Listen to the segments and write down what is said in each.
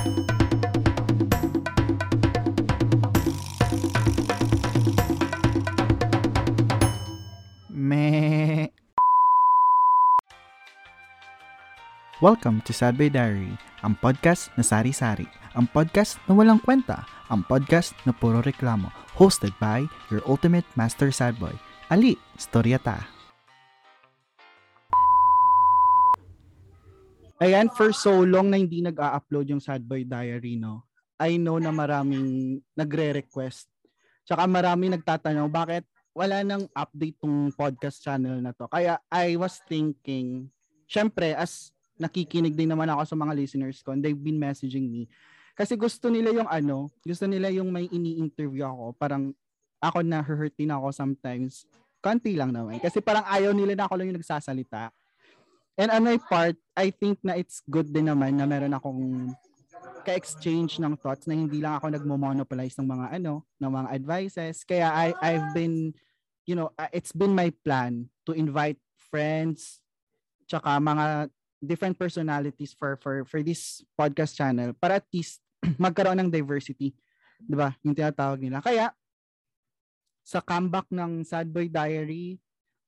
Me. Welcome to Sad Boy Diary, ang podcast na sari-sari, ang podcast na walang kwenta, ang podcast na puro reklamo, hosted by your ultimate master sad boy, Ali Storyata. Ayan, for so long na hindi nag-a-upload yung Sad Boy Diary, no? I know na maraming nagre-request. Tsaka maraming nagtatanong, bakit wala nang update tong podcast channel na to? Kaya I was thinking, syempre, as nakikinig din naman ako sa mga listeners ko and they've been messaging me. Kasi gusto nila yung ano, gusto nila yung may ini-interview ako. Parang ako na hurt din ako sometimes. Konti lang naman. Kasi parang ayaw nila na ako lang yung nagsasalita. And on my part, I think na it's good din naman na meron akong ka-exchange ng thoughts na hindi lang ako nagmo-monopolize ng mga ano, ng mga advices. Kaya I I've been you know, uh, it's been my plan to invite friends tsaka mga different personalities for for for this podcast channel para at least magkaroon ng diversity, 'di ba? Yung tinatawag nila. Kaya sa comeback ng Sad Boy Diary,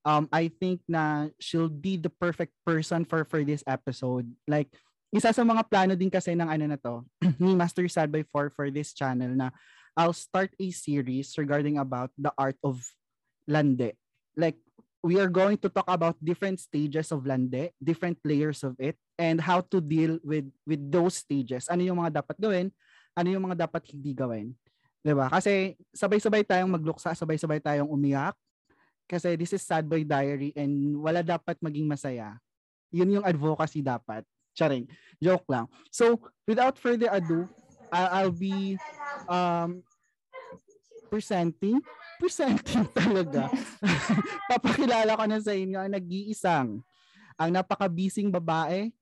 um I think na she'll be the perfect person for for this episode. Like isa sa mga plano din kasi ng ano na to ni Master Sad Boy for for this channel na I'll start a series regarding about the art of lande. Like we are going to talk about different stages of lande, different layers of it and how to deal with with those stages. Ano yung mga dapat gawin, ano yung mga dapat hindi gawin. 'Di ba? Kasi sabay-sabay tayong magluksa, sabay-sabay tayong umiyak, kasi this is Sad Boy Diary and wala dapat maging masaya. Yun yung advocacy dapat. Charing. Joke lang. So, without further ado, I'll be um, presenting presenting talaga. Papakilala ko na sa inyo ang nag-iisang, ang napakabising babae,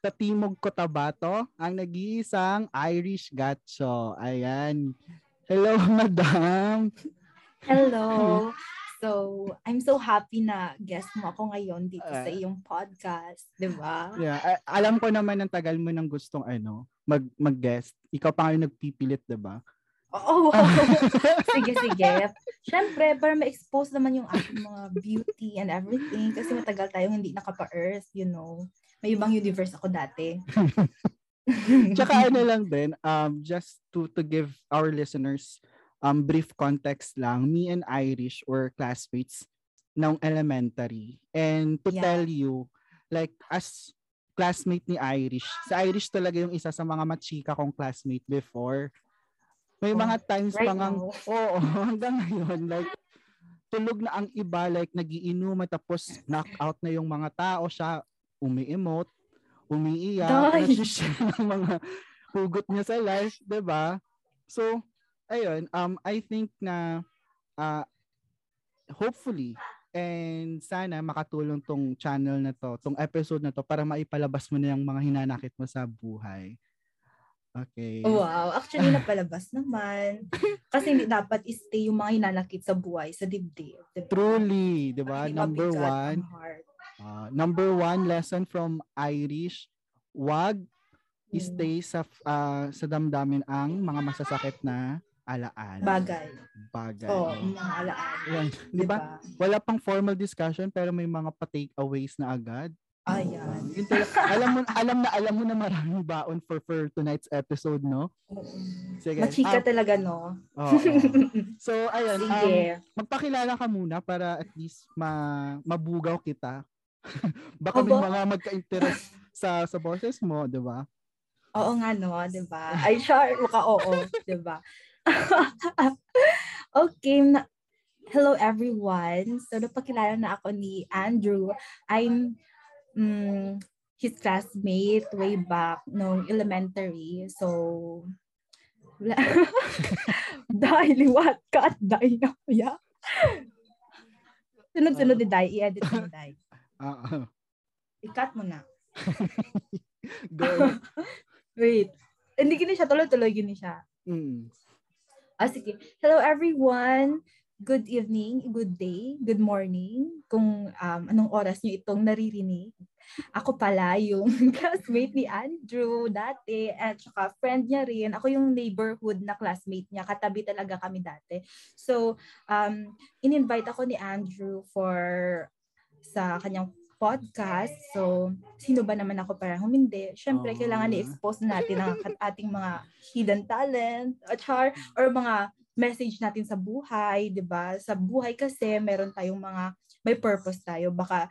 sa Timog Cotabato, ang nag-iisang Irish Gacho. Ayan. Hello, madam. Hello. So, I'm so happy na guest mo ako ngayon dito Ah. sa iyong podcast, 'di ba? Yeah, alam ko naman ang tagal mo nang gustong ano, mag mag-guest. Ikaw pa ngayon nagpipilit, 'di ba? Oo. sige, sige. Siyempre, para ma-expose naman yung aking mga beauty and everything kasi matagal tayong hindi nakapa-earth, you know. May ibang universe ako dati. Tsaka ano lang din, um, just to to give our listeners um brief context lang, me and Irish were classmates ng elementary. And to Yeah. tell you, like as classmate ni Irish, si Irish talaga yung isa sa mga machika kong classmate before. May Oh, mga times right pa now. oo, hanggang ngayon, like, tulog na ang iba, like, nagiinom, tapos knock out na yung mga tao, siya umi-emote, umiiyak, Day! nag-share ng mga hugot niya sa life, ba? So, ayun, um I think na uh, hopefully and sana makatulong tong channel na to, tong episode na to para maipalabas mo na yung mga hinanakit mo sa buhay. Okay. Wow, actually napalabas naman. Kasi hindi dapat stay yung mga hinanakit sa buhay, sa dibdib. Diba? Truly, 'di ba? Number one, uh, number one lesson from Irish, wag Mm. stay sa uh, sa damdamin ang mga masasakit na alaala. Bagay. Bagay. Oo, mga alaan. Ayan. Di ba? Wala pang formal discussion pero may mga pa-takeaways na agad. Ayan. Yun talaga. alam mo alam na alam mo na maraming baon for for tonight's episode, no? Sige. Machika Ah, talaga, no? oo. So, ayun. Um, Sige. magpakilala ka muna para at least ma mabugaw kita. Baka may Aba. mga magka-interest sa sa boses mo, 'di ba? Oo nga, no? di ba? Ay, sure. Mukha oo. di ba? okay. Na- Hello, everyone. So, napakilala na ako ni Andrew. I'm mm, his classmate way back nung elementary. So, dahil liwat ka at dahil na kuya. Sunod-sunod ni Dai. I-edit mo, Dai. Ah, ah. I-cut mo na. go. Wait. Hindi gini siya. Tuloy-tuloy gini siya. Mm. Ah, sige. Hello everyone. Good evening, good day, good morning. Kung um, anong oras nyo itong naririnig. Ako pala yung classmate ni Andrew dati at saka friend niya rin. Ako yung neighborhood na classmate niya. Katabi talaga kami dati. So, um, in-invite ako ni Andrew for sa kanyang podcast. So, sino ba naman ako para humindi? Siyempre, oh. kailangan i-expose natin ang ating mga hidden talent, char, or mga message natin sa buhay, 'di ba? Sa buhay kasi meron tayong mga may purpose tayo. Baka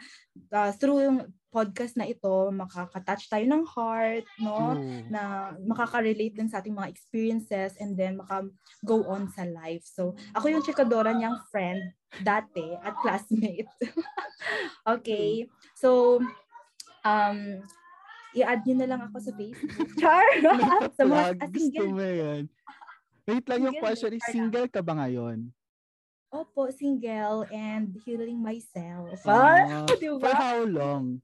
uh, through yung podcast na ito, makaka-touch tayo ng heart, no? Mm. Na makaka-relate din sa ating mga experiences and then maka-go on sa life. So, ako yung chikadora niyang friend dati at classmate. okay. So, um, i-add nyo na lang ako sa Facebook. Char! sa mga Gusto mo yan. Wait lang yung question is, single ka ba ngayon? Opo, single and healing myself. Uh, diba? For how long?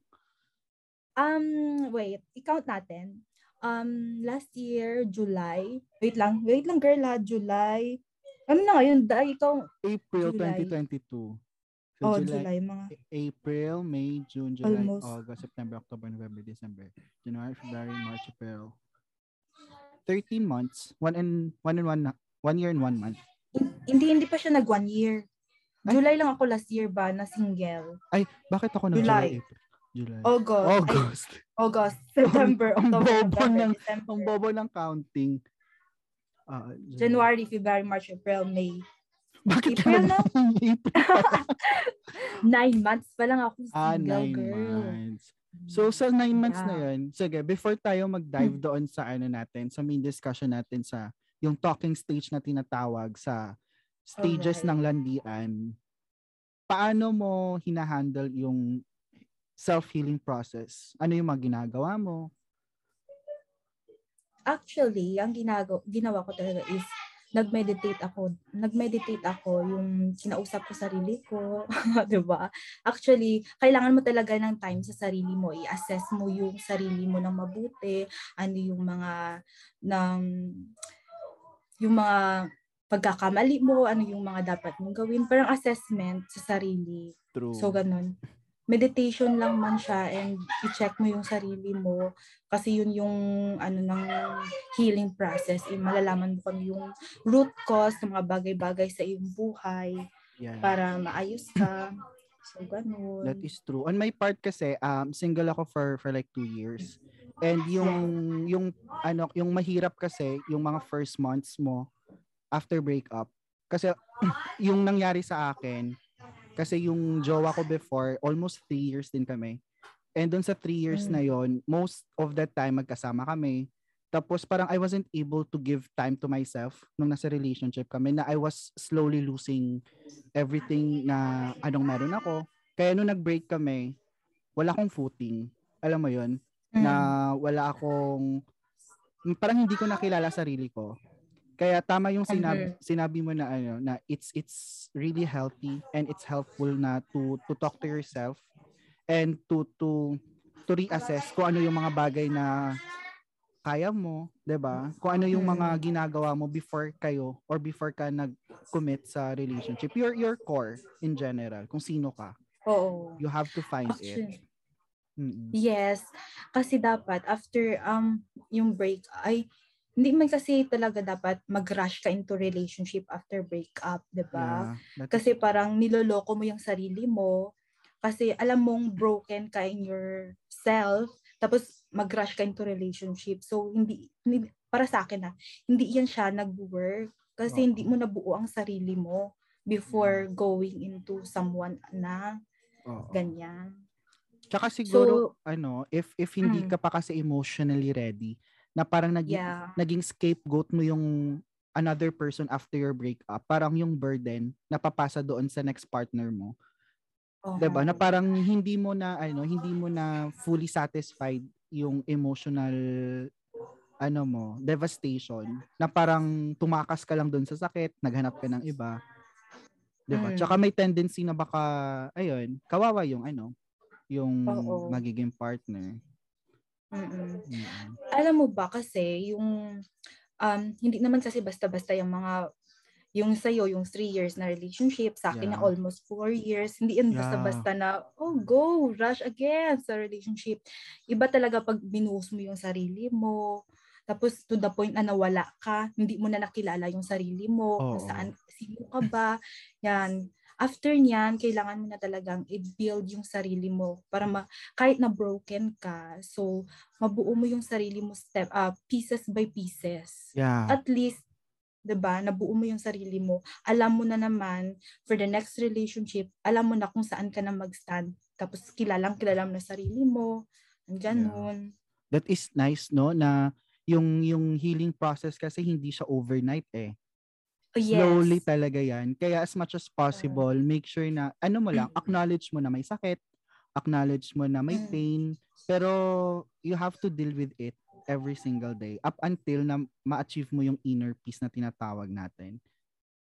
Um, wait, i-count natin. Um, last year, July. Wait lang, wait lang girl ha, July. Ano na ngayon? Da, ikaw? April July. 2022. So oh, July, July, mga... April, May, June, July, Almost. August, September, October, November, December, January, February, March, April. 13 months. One and one and one, one year and one month. Hindi, hindi pa siya nag one year. July lang ako last year ba na single. Ay, bakit ako nag July? July, July. August. August. Ay, August. September, ang, October, ang bobo November, ng, December. Ang bobo ng counting. Uh, January, February, March, April, May. Bakit April na? nine months pa lang ako ah, single, ah, nine girl. Months. So sa nine months yeah. na yun, sige, before tayo mag-dive hmm. doon sa ano natin, sa main discussion natin sa yung talking stage na tinatawag sa stages okay. ng landian, paano mo hinahandle yung self-healing process? Ano yung mga ginagawa mo? Actually, ang ginagawa, ginawa ko talaga is nag-meditate ako. Nag-meditate ako yung kinausap ko sarili ko, 'di ba? Actually, kailangan mo talaga ng time sa sarili mo, i-assess mo yung sarili mo ng mabuti, ano yung mga ng yung mga pagkakamali mo, ano yung mga dapat mong gawin, parang assessment sa sarili. True. So, ganun. Meditation lang man siya and i-check mo yung sarili mo kasi yun yung ano ng healing process. Eh, malalaman mo kung yung root cause ng mga bagay-bagay sa iyong buhay yeah. para maayos ka. So, ganun. That is true. On my part kasi, um, single ako for for like two years. And yung yung ano, yung mahirap kasi, yung mga first months mo, after breakup. Kasi yung nangyari sa akin, kasi yung jowa ko before, almost three years din kami. And doon sa three years mm. na yon most of the time magkasama kami. Tapos parang I wasn't able to give time to myself nung nasa relationship kami na I was slowly losing everything na anong meron ako. Kaya nung nag-break kami, wala akong footing. Alam mo yon mm. na wala akong parang hindi ko nakilala sarili ko. Kaya tama yung sinabi, sinabi mo na ano na it's it's really healthy and it's helpful na to to talk to yourself and to to to reassess kung ano yung mga bagay na kaya mo, 'di ba? Kung ano yung mga mm-hmm. ginagawa mo before kayo or before ka nag-commit sa relationship. Your your core in general, kung sino ka. Oo. You have to find Actually, it. Mm-mm. Yes, kasi dapat after um yung break ay hindi man kasi talaga dapat mag-rush ka into relationship after breakup, 'di ba? Yeah, kasi parang niloloko mo yung sarili mo kasi alam mong broken ka in yourself tapos mag-rush ka into relationship. So hindi, hindi para sa akin na hindi yan siya nag-work kasi oh. hindi mo nabuo ang sarili mo before going into someone na oh. ganyan. Tsaka siguro so, ano, if if hindi mm. ka pa kasi emotionally ready, na parang naging, yeah. naging scapegoat mo yung another person after your breakup. Parang yung burden napapasa doon sa next partner mo. Uh-huh. 'Di ba? Na parang hindi mo na ano, hindi mo na fully satisfied yung emotional ano mo, devastation na parang tumakas ka lang doon sa sakit, naghanap ka ng iba. 'Di ba? Mm. Tsaka may tendency na baka ayun, kawawa yung ano, yung Oo. magiging partner. Mm. Alam mo ba kasi yung um, hindi naman kasi basta-basta yung mga yung sa'yo, yung three years na relationship, sa akin Yeah. na almost four years. Hindi yan Yeah. basta-basta na, oh, go, rush again sa relationship. Iba talaga pag binuhos mo yung sarili mo, tapos to the point na nawala ka, hindi mo na nakilala yung sarili mo, Oo. saan, sino ka ba, yan. After niyan, kailangan mo na talagang i-build yung sarili mo para ma- kahit na broken ka, so mabuo mo yung sarili mo step uh, pieces by pieces Yeah. at least, 'di ba, nabuo mo yung sarili mo. Alam mo na naman for the next relationship, alam mo na kung saan ka na mag-stand. Tapos kilalang kilala mo na sarili mo. Ganun. That is nice, no? Na yung yung healing process kasi hindi siya overnight eh. Oh, yes. Slowly talaga yan. Kaya as much as possible, make sure na, ano mo lang, Mm. acknowledge mo na may sakit, acknowledge mo na may Mm. pain, pero you have to deal with it every single day up until na ma-achieve mo yung inner peace na tinatawag natin.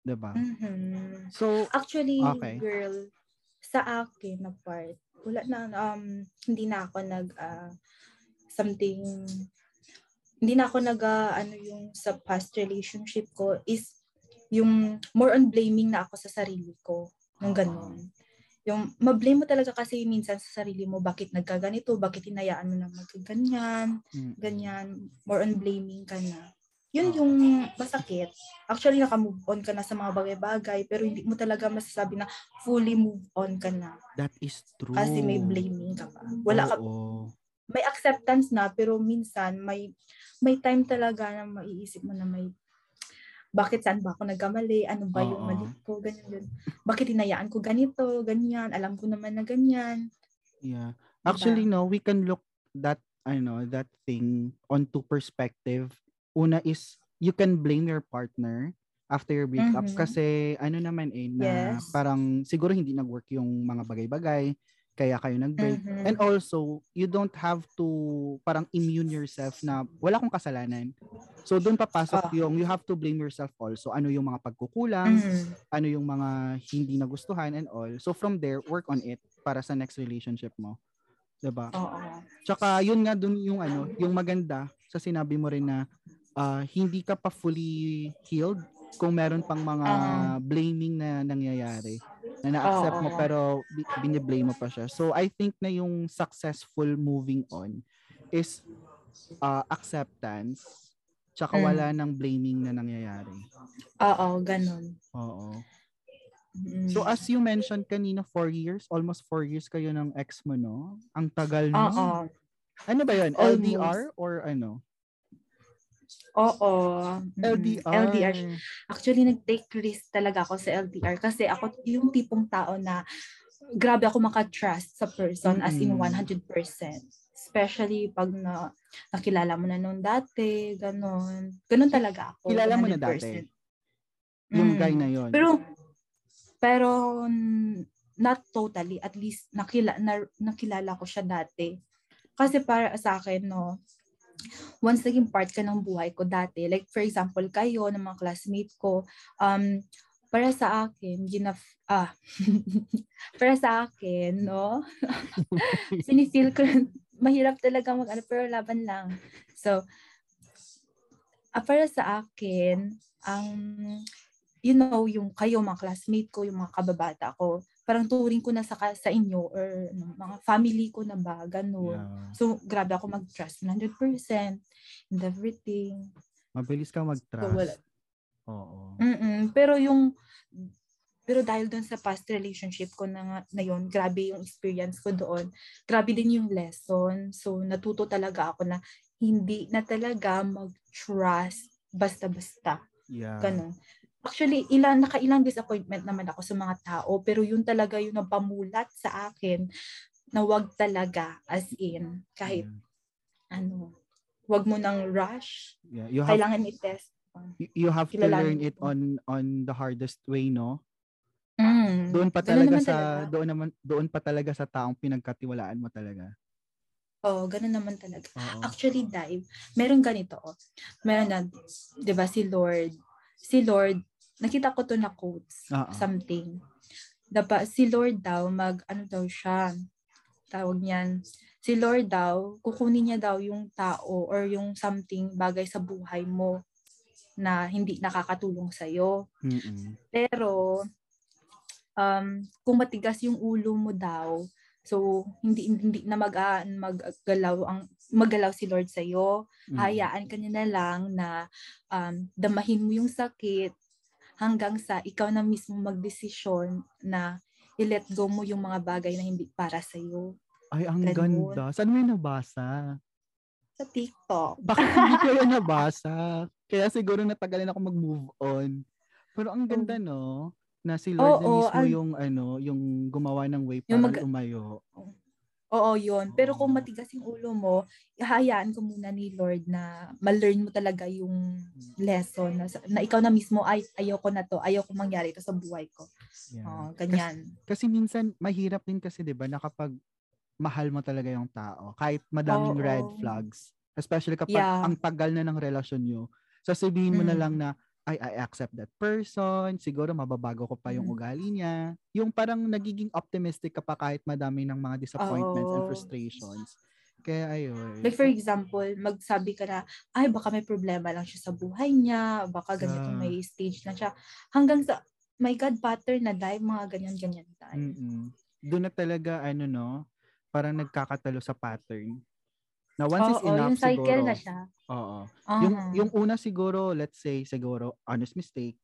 'Di ba? Mhm. So, Actually, Okay. girl, sa akin na part, wala na, um, hindi na ako nag, ah, something, hindi na ako nag, ah, ano yung sa past relationship ko is yung more on blaming na ako sa sarili ko. Yung ganun. Yung mablame mo talaga kasi minsan sa sarili mo bakit nagkaganito, bakit hinayaan mo na magkaganyan, mm, ganyan, more on blaming ka na. Yun Oo. yung masakit. Actually, naka-move on ka na sa mga bagay-bagay, pero hindi mo talaga masasabi na fully move on ka na. that is true. Kasi may blaming ka pa. Wala ka, Oo. may acceptance na, pero minsan may may time talaga na maiisip mo na may bakit saan ba ako nagkamali? Ano ba yung mali ko? Ganyan, ganyan. Bakit hinayaan ko ganito? Ganyan. Alam ko naman na ganyan. Yeah. Diba? Actually, no, we can look that, I know, that thing on two perspective. Una is, you can blame your partner after your breakup Mhm. kasi ano naman eh, na Yes. parang siguro hindi nag-work yung mga bagay-bagay, kaya kayo nag-break. Mhm. And also, you don't have to parang immune yourself na wala akong kasalanan. So, doon papasok Ah. yung you have to blame yourself also. Ano yung mga pagkukulang, Mhm. ano yung mga hindi nagustuhan and all. So, from there, work on it para sa next relationship mo. 'Di ba? Oo. Tsaka yun nga dun yung ano, yung maganda sa sinabi mo rin na ah, hindi ka pa fully healed kung meron pang mga Ah. blaming na nangyayari na na-accept mo Oo. pero bi- biniblame mo pa siya. So I think na yung successful moving on is ah, acceptance tsaka Mm. wala nang blaming na nangyayari. Oo, ganun. Oo. Mm. So as you mentioned kanina, four years, almost four years kayo ng ex mo, no? Ang tagal no? Oo. Ano ba yun? Almost. LDR or ano? Oo. Mm, LDR. LDR. Actually, nag-take risk talaga ako sa LDR kasi ako yung tipong tao na grabe ako maka-trust sa person as in Mm-mm. 100%. Especially pag na, nakilala mo na nung dati, ganon. Ganon talaga ako. Kilala mo na 100%. dati? Yung Mm. guy na yon. Pero, pero not totally. At least nakila, na, nakilala ko siya dati. Kasi para sa akin, no, once naging part ka ng buhay ko dati, like for example, kayo, ng mga classmate ko, um, para sa akin, ginaf, ah, para sa akin, no, sinifeel ko, mahirap talaga mag, ano, pero laban lang. So, ah, para sa akin, ang, you know, yung kayo, mga classmate ko, yung mga kababata ko, parang turing ko na sa, sa inyo or ano, mga family ko na ba, ganun. Yeah. So, grabe ako mag-trust 100% and everything. Mabilis ka So, mag-trust. wala. Oo. Mm-mm. Pero yung, pero dahil doon sa past relationship ko na, na yun, grabe yung experience ko doon. Grabe din yung lesson. So, natuto talaga ako na hindi na talaga mag-trust basta-basta. Yeah. Ganun. Actually, ilan, nakailang disappointment naman ako sa mga tao, pero yun talaga yung napamulat sa akin na wag talaga as in, kahit Yeah. ano, wag mo nang rush, Yeah. You have kailangan i-test. you have to kilalanin learn it on on the hardest way, no? Mm. Doon pa talaga sa talaga. doon naman doon pa talaga sa taong pinagkatiwalaan mo talaga. Oo, ganun naman talaga. Oo. Actually, dive, meron ganito. Oh. Meron na, di ba, si Lord. Si Lord, nakita ko to na quotes, Oo. something. Dapa, si Lord daw, mag, ano daw siya, tawag niyan, si Lord daw, kukunin niya daw yung tao or yung something bagay sa buhay mo. na hindi nakakatulong sa'yo. Mm-mm. Pero, um, kung matigas yung ulo mo daw, so hindi hindi na mag ah, maggalaw ang magalaw si Lord sa iyo. Mm. Hayaan ka niya na lang na um, damahin mo yung sakit hanggang sa ikaw na mismo magdesisyon na i-let go mo yung mga bagay na hindi para sa iyo. Ay, ang Ganun. ganda. Saan mo yun nabasa? Sa TikTok. Bakit hindi ko yun nabasa? Kaya siguro natagalan ako mag-move on. Pero ang ganda, no? Na si Lord na Oo, mismo ang- yung, ano, yung gumawa ng way para Yung mag- umayo. Oo, yun. Pero kung matigas yung ulo mo, ihayaan ko muna ni Lord na ma-learn mo talaga yung lesson na, na ikaw na mismo, ay, ayoko na to, ayoko mangyari to sa buhay ko. Yeah. Oo, ganyan. Kasi minsan, mahirap din kasi, di ba, na kapag mahal mo talaga yung tao, kahit madaming Oo. red flags, especially kapag Yeah. ang tagal na ng relasyon nyo, sasabihin mo na Mm. lang na, ay, I accept that person, siguro mababago ko pa yung Mm. ugali niya. Yung parang nagiging optimistic ka pa kahit madami ng mga disappointments and Oo. frustrations. Kaya ayun. Like for example, magsabi ka na, ay baka may problema lang siya sa buhay niya, baka ganito Yeah. may stage na siya. Hanggang sa, my God, pattern na dahil mga ganyan-ganyan tayo. Mm-mm. Doon na talaga, ano no, parang nagkakatalo sa pattern. Na once is Oo, enough yung cycle siguro. na siya. Oo. Aha. Yung yung una siguro, let's say siguro honest mistake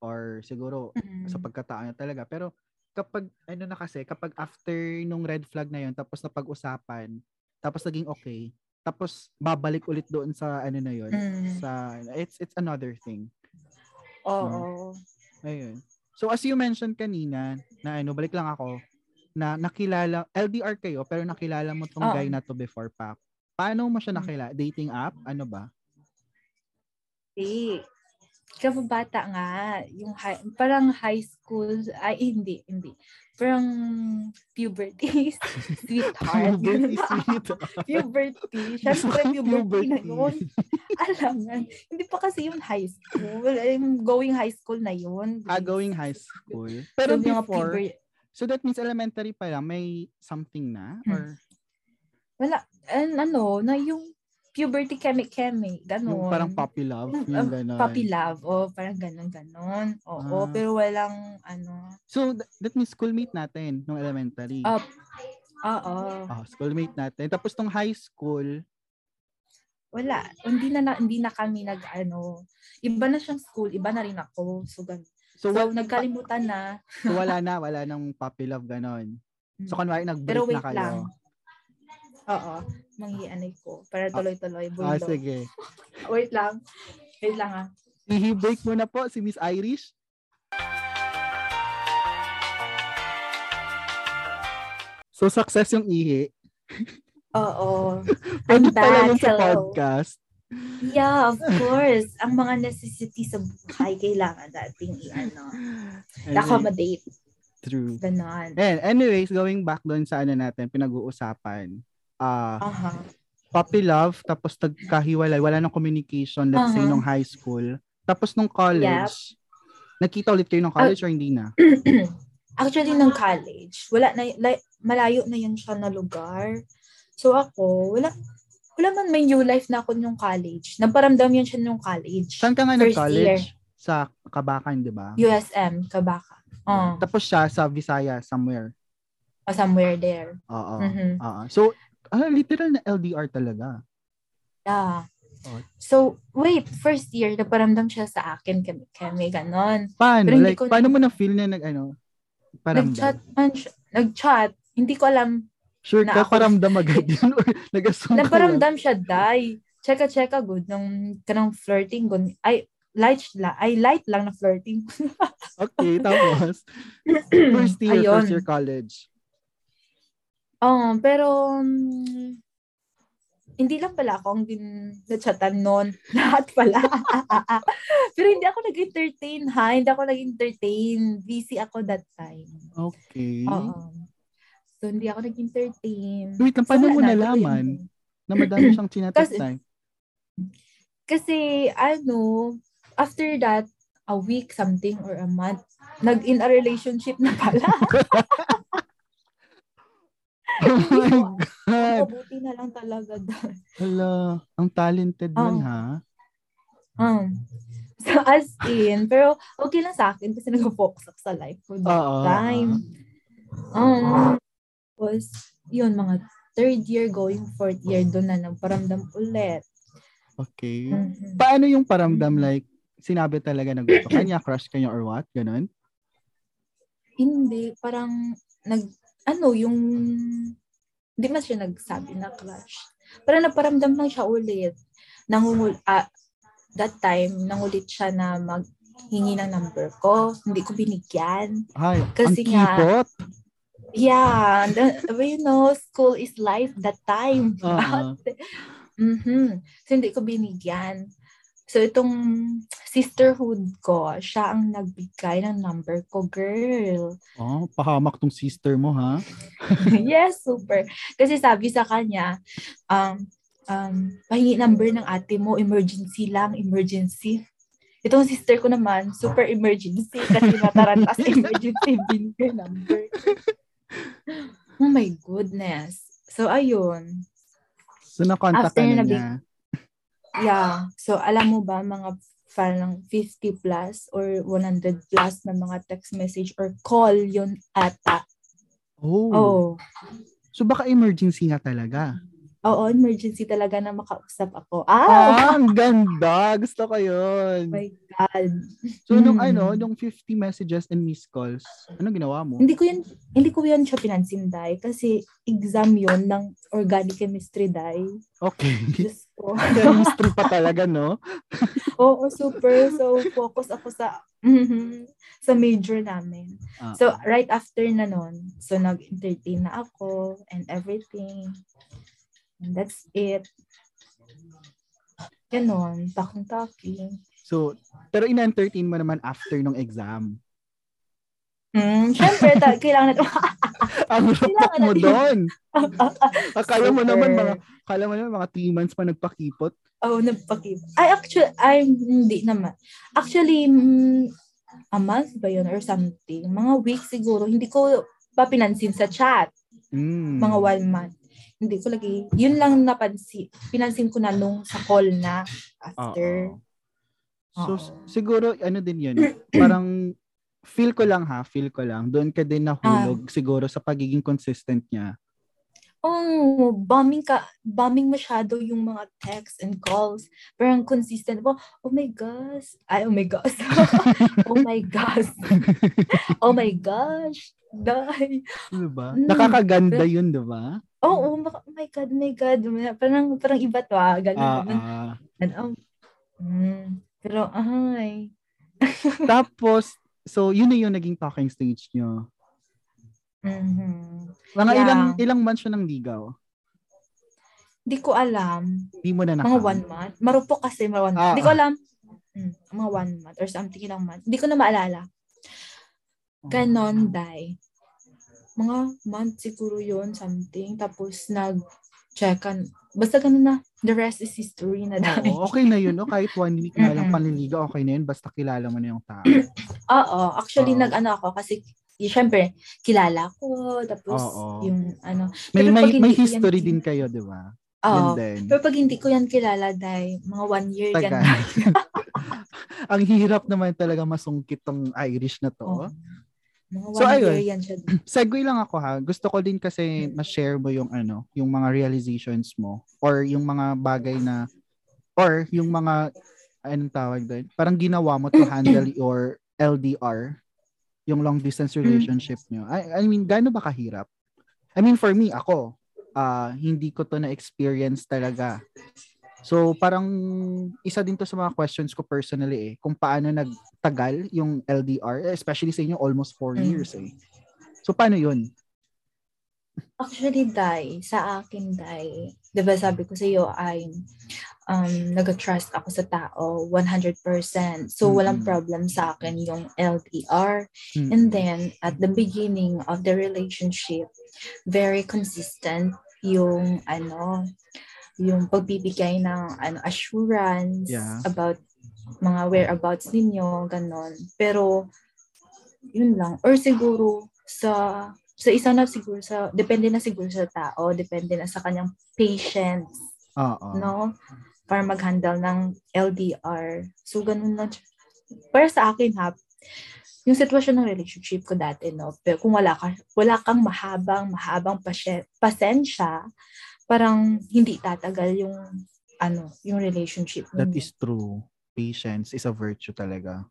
or siguro Mm. sa pagkatao niya talaga. Pero kapag ano na kasi, kapag after nung red flag na yun, tapos napag-usapan, tapos naging okay, tapos babalik ulit doon sa ano na yun, Mm. sa it's it's another thing. Oo. Ayun. So as you mentioned kanina, na ano, balik lang ako, na nakilala, LDR kayo, pero nakilala mo tong Oo. guy na to before pa. Paano mo siya Mm. nakilala? Dating app? Ano ba? Hindi. Kababata nga, yung high, parang high school, ay hindi, hindi. Parang puberty, sweetheart. Puberty sweet. puberty. Siyempre, puberty na yun. Alangan. Hindi pa kasi yun high school. Yung going high school na yun. Ah, going high school. Pero So, yung before, so that means elementary pa lang, may something na? Hmm. Or wala, and ano, na yung puberty keme-keme, ganon. yung parang puppy love? Mm, Yung um, gano'n. Puppy love, o parang ganon-ganon. Oo, Ah. pero walang, ano, So th- that means schoolmate natin nung elementary. Ah, oo. Ah, schoolmate natin. Tapos nung high school, Wala. Hindi na, na hindi na kami nag ano. Iba na siyang school, iba na rin ako. So, gan- so, so nagkalimutan na. so wala na, wala nang puppy love ganon. So kunwari nag-break Pero wait na kayo. lang. Oo. Manghianay ko. Para tuloy-tuloy. Ah, Bulo. sige. Wait lang. Wait lang ah. I-break mo na po si Miss Irish. So success yung ihi. Oo. Pwede pala yun sa podcast. Yeah, of course. Ang mga necessity sa buhay kailangan nating i-ano. Accommodate. true. Ganon. And anyways, going back doon sa ano natin, pinag-uusapan. Ah, Aha. puppy love, tapos nagkahiwalay, wala nang communication, let's say, Uh-huh. nung high school. Tapos nung college, nakita ulit kayo nung college or hindi na? Actually, ng college, wala na, like, malayo na yun siya na lugar. So ako, wala, wala man may new life na ako nung college. Nagparamdam yun siya nung college. Saan ka nga First nag-college? Sa Kabakan, di ba? USM, Kabaka. Oh, Tapos siya sa Visaya, somewhere. somewhere there. Oo. Mhm. Oo. So, ah, literal na LDR talaga. Yeah. Oh. So, wait, first year, nagparamdam siya sa akin, kami, kami ganon. Paano? Pero Like, ko- paano mo na-feel na nag, ano, Nag-chat paramdam? man siya. Nag-chat. Hindi ko alam. Sure na ka, ako- paramdam agad yun nag-assume? Nagparamdam siya, die. Cheka, cheka, good. Nung kanang flirting, good. Ay, light la, ay light lang na flirting. Okay, tapos, first year, Ayun. first year college. Oo, pero mm, hindi lang pala ako ang din chatan noon. Lahat pala. pero hindi ako nag-entertain ha. Hindi ako nag-entertain. Busy ako that time. Okay. Oo. So, hindi ako nag-entertain. Wait lang, So, paano wala mo na, nalaman na madami siyang chinat Kasi- time? Kasi, ano, after that, a week something or a month, nag-in a relationship na pala. Oh my God. Mabuti na lang talaga doon. Hala, ang talented man Oh. ha. Um, As in, pero okay lang sa akin kasi nag-focus ako sa life for that Oo. time. Um, was, yun, mga third year going fourth year, doon na nagparamdam ulit. Okay. Mhm. Paano yung paramdam like sinabi talaga na gusto ka niya, crush ka niya or what? Ganon? Hindi, parang nag, ano, yung, hindi man siya nagsabi na crush. Parang naparamdam lang siya ulit. Nangungul, ah, that time, nangulit siya na maghingi ng number ko. Hindi ko binigyan. Ay, Kasi ang nga, kipot. Yeah, the, you know, school is life that time. Oo. Mhm. So, hindi ko binigyan. So, itong sisterhood ko, siya ang nagbigay ng number ko, girl. Oh, pahamak tong sister mo, ha? yes, super. Kasi sabi sa kanya, um, um, pahingi number ng ate mo, emergency lang, emergency. Itong sister ko naman, super emergency kasi matarantas emergency binigay number. Oh my goodness. So, ayun. So, nakontak ka na niya. Yeah. So, alam mo ba, mga parang 50 plus or 100 plus na mga text message or call yun ata. Oh. Oh. So, baka emergency nga talaga. Oo, emergency talaga na makausap ako. Ah! Ah, ang ganda. Gusto ko Oh yun. my God. So, nung Mm. ano, nung 50 messages and missed calls, ano ginawa mo? Hindi ko yun, hindi ko yun siya pinansin, Day. Kasi exam yun ng organic chemistry, Day. Okay. Diyos ko. Chemistry pa talaga, no? Oo, super. So, focus ako sa mhm, sa major namin. Ah. So, right after na nun, so nag-entertain na ako and everything. And that's it. Ganon, talking-talking. So, pero in-entertain mo naman after nung exam. Hmm, syempre, ta- kailangan natin. Ang rupok mo doon. Akala mo naman mga, akala mo naman mga 3 months pa nagpakipot. oh, nagpakip. Ay, actually, ay, hindi naman. Actually, mm, a month ba yun or something? Mga weeks siguro. Hindi ko pa pinansin sa chat. Mm. mga one month. Hindi ko lagi, yun lang napansin, pinansin ko na nung sa call na after. Oo. So, s- siguro, ano din yun, parang feel ko lang ha, feel ko lang, doon ka din nahulog Ah. siguro sa pagiging consistent niya. Oh, bombing ka, bombing masyado yung mga texts and calls. Parang consistent. Oh, oh my gosh. Ay, oh my gosh. oh my gosh. oh my gosh. Die. Diba? Mm. Nakakaganda yun, diba? Oh, oh, oh my God, oh my God. Parang, parang iba to ah. Ganun, Ah, ah. And, oh, mm, pero, ay. Tapos, so yun na yung naging talking stage nyo. Mhm. Mga Yeah. ilang ilang months siya ng ligaw? Hindi ko alam. Hindi mo na Mga nakam. one month. Marupok kasi, mga one month. Ah, Hindi ko ah. alam. Mm, mga one month or something ilang month. Hindi ko na maalala. Ganon, dai. Mga month siguro yon something. Tapos nag-checkan. Basta ganun na. The rest is history na dai. Oo, okay na yun. No? Kahit one week na lang panliligaw, okay na yun. Basta kilala mo na yung tao. Oo. Actually, Oo. nag-ano ako kasi y- syempre, kilala ko. Tapos, Oo. yung ano. May, may, may yan history kin- din kayo, di ba? Oo. din. Pero pag hindi ko yan kilala, dai, mga one year yan. Tagal. Ang hirap naman talaga masungkit tong Irish na to. Oo. Mga So, ayun. yan siya. Segue lang ako ha. Gusto ko din kasi ma-share mo yung ano, yung mga realizations mo or yung mga bagay na or yung mga anong tawag doon? Parang ginawa mo to handle your LDR, yung long distance relationship nyo. I, I mean, gaano ba kahirap? I mean, for me, ako, ah hindi ko to na-experience talaga. So, parang isa din to sa mga questions ko personally eh, kung paano nagtagal yung LDR, especially sa inyo, almost four Mm. years eh. So, paano yun? Actually, Dai, sa akin, Dai, di ba sabi ko sa iyo, ay um, nag-trust ako sa tao 100%. So, walang Mm-mm. problem sa akin yung LDR. Mm. And then, at the beginning of the relationship, very consistent yung, ano, yung pagbibigay ng ano, assurance Yeah. about mga whereabouts ninyo, ganon. Pero, yun lang. Or siguro, sa sa isa na siguro sa depende na siguro sa tao, depende na sa kanyang patience, Oo. no? Para mag-handle ng LDR. So ganun lang. para sa akin ha, yung sitwasyon ng relationship ko dati, no, pero kung wala, ka, wala kang mahabang, mahabang pasye, pasensya, parang hindi tatagal yung, ano, yung relationship. That ninyo. is true. Patience is a virtue talaga.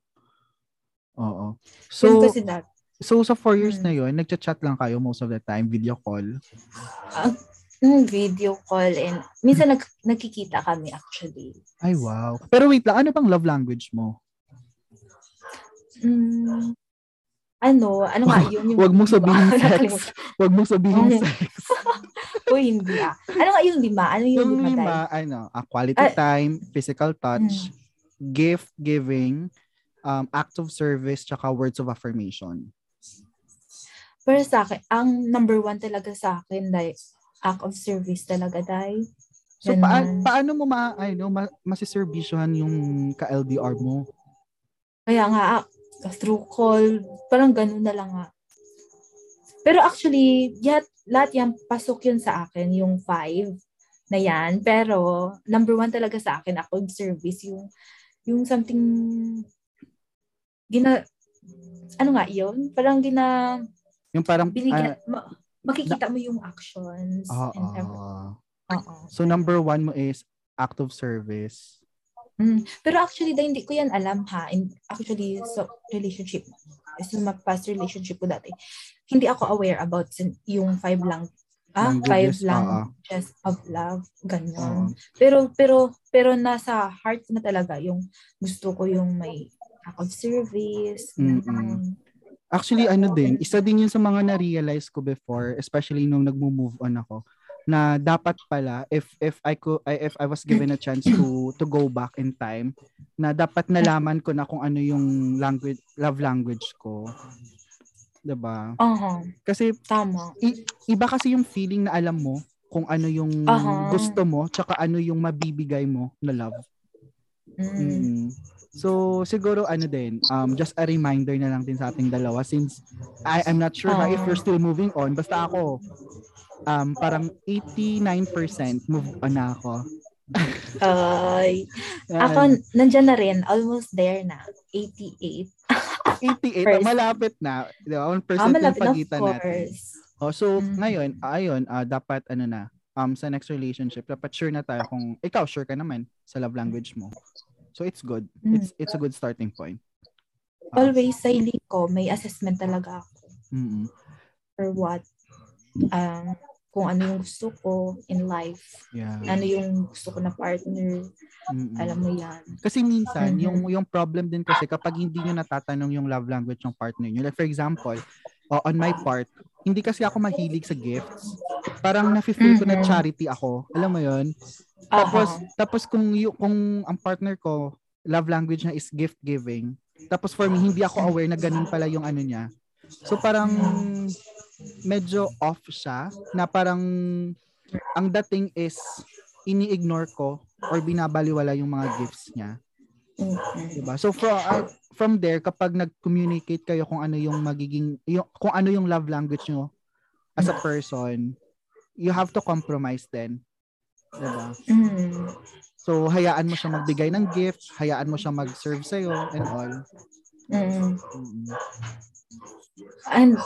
Oo. So, Yun kasi that, so sa four years Hmm. na yun, nagchat-chat lang kayo most of the time, video call. yung video call and minsan nag, nagkikita kami actually. Ay, wow. Pero wait lang, ano bang love language mo? Mm, ano, ano nga yun yung... Huwag mong sabihin sex. Nakalimutan. Huwag mong sabihin Mm. sex. Uy, hindi ah. Ano nga yung lima? Ano yung, Yung lima, lima, ano, ah, quality Ah, time, physical touch, Mm. gift giving, um, acts of service, tsaka words of affirmation. Pero sa akin, ang number one talaga sa akin, like, act of service talaga, Day. So, paa- Ganun. paano mo ma, ano, ma, masiservisyohan yung ka-LDR mo? Kaya nga, ah, through call, parang ganun na lang nga. Pero actually, yat, lahat yan, pasok yun sa akin, yung five na yan. Pero, number one talaga sa akin, ako service, yung, yung something, gina, ano nga yun? Parang gina, Yung parang, binigyan, ah, ma- makikita mo yung actions ah, ah. Oo. so, number one mo is act of service. Mm. Pero actually, dahil hindi ko yan alam ha. In, actually, sa relationship, sa mga past relationship ko dati, hindi ako aware about yung five lang, ah, five Languages, oo. languages of love, ganyan. Pero, pero, pero nasa heart na talaga yung gusto ko yung may act of service. Mm-mm. Actually, ano din, isa din yun sa mga na-realize ko before, especially nung nagmo-move on ako, na dapat pala if if I could I- if I was given a chance to to go back in time na dapat nalaman ko na kung ano yung language love language ko. 'Di ba? Aha, Kasi tama. iba kasi yung feeling na alam mo kung ano yung Aha. gusto mo tsaka ano yung mabibigay mo na love. Mm. Mm. So siguro ano din, um just a reminder na lang din sa ating dalawa since I I'm not sure ha, if you're still moving on. Basta ako um parang 89% move on na ako. Ay, ako, nandyan na rin. Almost there na. 88. 88 first. malapit na. Di ba? 1% Ah, yung malapit na, of pagitan natin. Oh, so Mm. ngayon, ayun, ah, dapat ano na, um sa next relationship, dapat sure na tayo kung ikaw sure ka naman sa love language mo. So it's good. Mm. It's it's a good starting point. Ah, Always, sa hiling ko, may assessment talaga ako mm-mm. for what, um, kung ano yung gusto ko in life. Yeah. Ano yung gusto ko na partner. Mm-mm. Alam mo yan. Kasi minsan, Mhm. yung yung problem din kasi kapag hindi nyo natatanong yung love language ng partner nyo. Like for example, oh, on my part, hindi kasi ako mahilig sa gifts. Parang nafe-feel ko na Mhm. charity ako. Alam mo yon Tapos, Aha. tapos kung, yu- kung ang partner ko, love language niya is gift giving. Tapos for me, hindi ako aware na ganun pala yung ano niya. So parang medyo off siya na parang ang dating is ini-ignore ko or binabaliwala yung mga gifts niya. Diba? So from uh, from there kapag nag-communicate kayo kung ano yung magiging yung, kung ano yung love language nyo as a person, you have to compromise then. Diba? Mhm. So hayaan mo siya magbigay ng gift, hayaan mo siya mag-serve sa and all. Mhm. Mm-mm. And,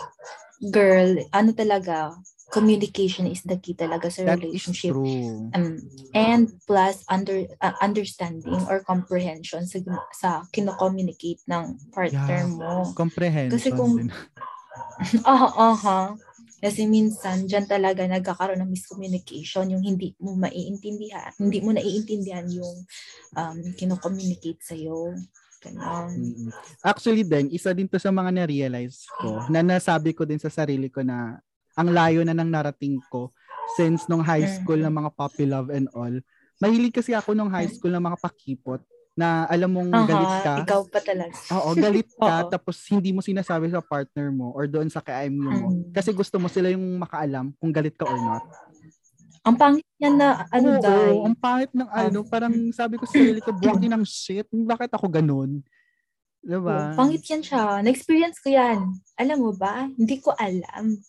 girl, ano talaga, communication is the key talaga sa That is relationship. true. um, and plus under uh, understanding or comprehension sa sa kino-communicate ng partner Yeah. mo. Comprehension Kasi kung- din. Ah, aha. Kasi minsan diyan talaga nagkakaroon ng miscommunication yung hindi mo maiintindihan, hindi mo naiintindihan yung um kino-communicate sa iyo. Mm-mm. Actually din, isa din to sa mga na-realize ko na nasabi ko din sa sarili ko na ang layo na ng narating ko since nung high school na mga puppy love and all. Mahilig kasi ako nung high school ng mga pakipot na alam mong galit ka. Ikaw pa talaga. Oo, galit ka tapos hindi mo sinasabi sa partner mo or doon sa ka-IMU mo. Mm. Kasi gusto mo sila yung makaalam kung galit ka or not. Ang pangit niya na ano Oo, dai. ang pangit ng ano, parang sabi ko sa sarili ko, buwaki ng shit. Bakit ako ganun? Diba? Pangit yan siya. Na-experience ko yan. Alam mo ba? Hindi ko alam.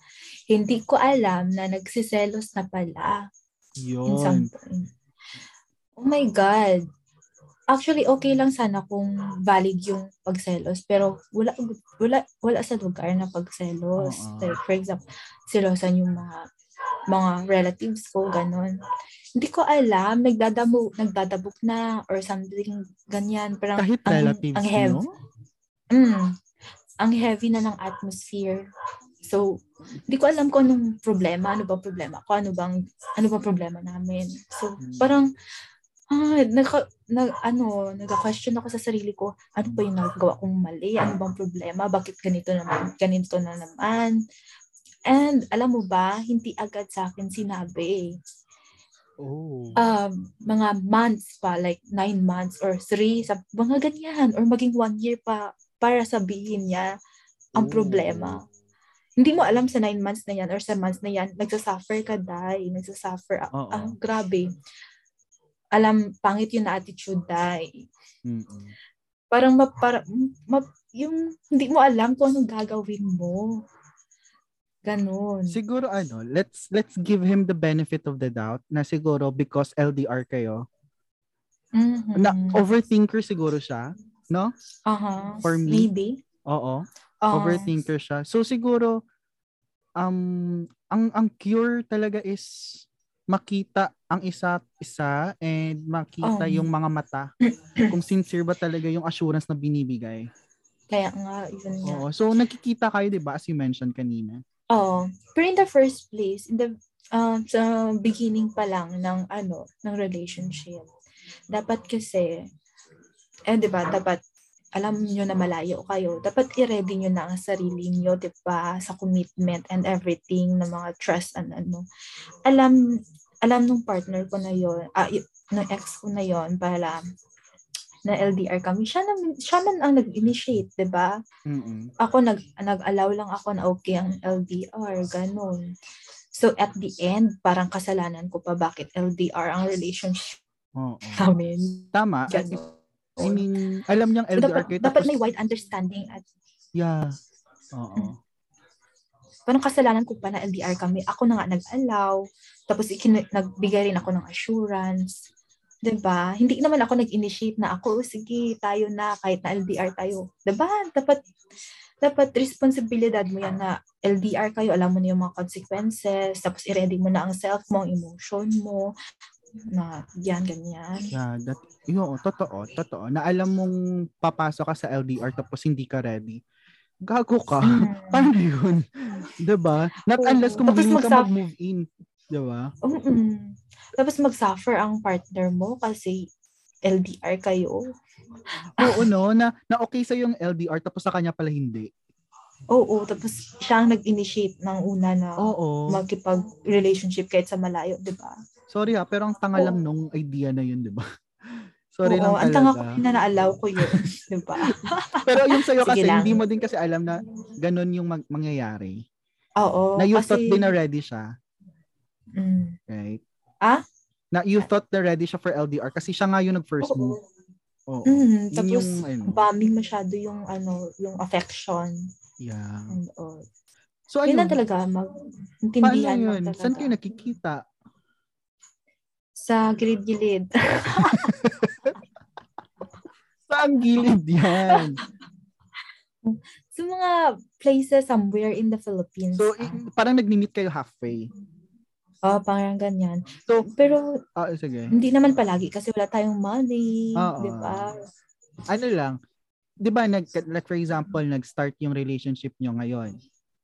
Hindi ko alam na nagsiselos na pala Yun. Oh my God. Actually, okay lang sana kung valid yung pagselos. Pero wala, wala, wala sa lugar na pagselos. Oo. Like, for example, selosan yung mga mga relatives ko, ganun. Hindi ko alam, nagdadamo, nagdadabok na or something ganyan. Parang Kahit ang, relatives ang heavy. nyo? Mm, ang heavy na ng atmosphere. So, hindi ko alam kung anong problema, ano bang problema ko, ano bang, ano bang problema namin. So, Hmm. parang, ah, naka, nag, ano, nag-question ako sa sarili ko, ano ba yung nagawa kong mali? Ano bang problema? Bakit ganito naman? Ganito na naman? And, alam mo ba, hindi agad sa akin sinabi. Oh. Um, mga months pa, like nine months or three, sa, mga ganyan, or maging one year pa para sabihin niya ang Oh. problema. Hindi mo alam sa nine months na yan or sa months na yan, nagsasuffer ka, dai. Nagsasuffer. Oo. ah, grabe. Alam, pangit yun na attitude, dai. Mm-mm. Parang, ma, para, ma, yung hindi mo alam kung anong gagawin mo. Ganon. Siguro ano, let's let's give him the benefit of the doubt na siguro because LDR kayo, Mhm. na overthinker siguro siya, no? Aha. for me, Maybe. Oo. Ah, overthinker siya. So siguro um ang ang cure talaga is makita ang isa't isa and makita Oh. yung mga mata kung sincere ba talaga yung assurance na binibigay. Kaya nga, yun nga. Oo. So nakikita kayo 'di ba as you mentioned kanina. Oo. Pero in the first place, in the uh, sa beginning pa lang ng ano, ng relationship, dapat kasi eh 'di ba, dapat alam niyo na malayo kayo. Dapat i-ready niyo na ang sarili niyo, 'di ba, sa commitment and everything ng mga trust and ano. Alam alam nung partner ko na yon, ah, y- ng ex ko na yon para na LDR kami. Siya naman, siya man ang nag-initiate, 'di ba? Mm. ako nag nag-allow lang ako na okay ang LDR, ganun. So at the end, parang kasalanan ko pa bakit LDR ang relationship Oo. namin. Tama. Ganun. I mean, alam niyang So, LDR dapat, kayo dapat tapos may wide understanding at yeah. Oo. Parang kasalanan ko pa na LDR kami. Ako na nga nag-allow. Tapos ikin- nagbigay rin ako ng assurance. 'Di ba? Hindi naman ako nag-initiate na ako, "Oh, sige, tayo na kahit na LDR tayo. 'Di ba? Dapat dapat responsibilidad mo yan na LDR kayo, alam mo na yung mga consequences, tapos i-ready mo na ang self mo, ang emotion mo, na yan, ganyan. Yeah, that, yun, totoo, totoo. Na alam mong papasok ka sa LDR tapos hindi ka ready. Gago ka. Mm. Paano yun? 'Di ba? Not unless kung willing ka mag-move in. 'Di ba? Mm-mm. Tapos mag-suffer ang partner mo kasi LDR kayo. Oo, no? Na, na okay sa yung LDR tapos sa kanya pala hindi. Oo, tapos siya ang nag-initiate ng una na Oo. makipag-relationship kahit sa malayo, di ba? Sorry ha, pero ang tanga lang Oo. nung idea na yun, 'di ba? Sorry Oo, lang ang tanga ko talaga. na na-allow ko yun, di ba? Pero yung sa'yo Sige kasi, lang. hindi mo din kasi alam na ganun yung mag- mangyayari. Oo, na you kasi, thought din na ready siya. Mm. Right? Ah? Na you thought na ready siya for LDR kasi siya nga yung nag-first Oo. move. Oo. Mm, Yun tapos, yung, ano, bombing masyado yung, ano, yung affection. yeah. And all. So, Yun ayun. na talaga, Paano mag-intindihan mo yun? talaga. Saan kayo nakikita? Sa gilid-gilid. Saan gilid yan? sa mga places somewhere in the Philippines. So, parang nag-meet kayo halfway. Oo, parang ganyan. So, Pero ah, sige. hindi naman palagi kasi wala tayong money, Oo. di ba? Ano lang, di ba, nag, like for example, nag-start yung relationship nyo ngayon.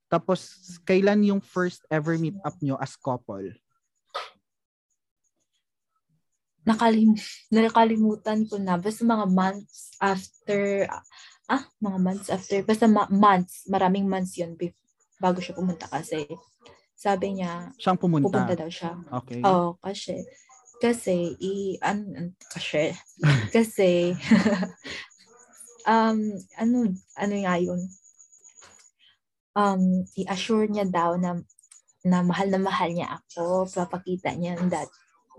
Tapos, kailan yung first ever meet up nyo as couple? Nakalim nakalimutan ko na. Basta mga months after, ah, mga months after, basta ma- months, maraming months yun bago siya pumunta kasi. Sabi niya, Siyang pumunta. pupunta daw siya. Okay. Oo, kasi, kasi, i, an, kasi, kasi, um, ano, ano nga yun? Um, i-assure niya daw na, na mahal na mahal niya ako, papakita niya that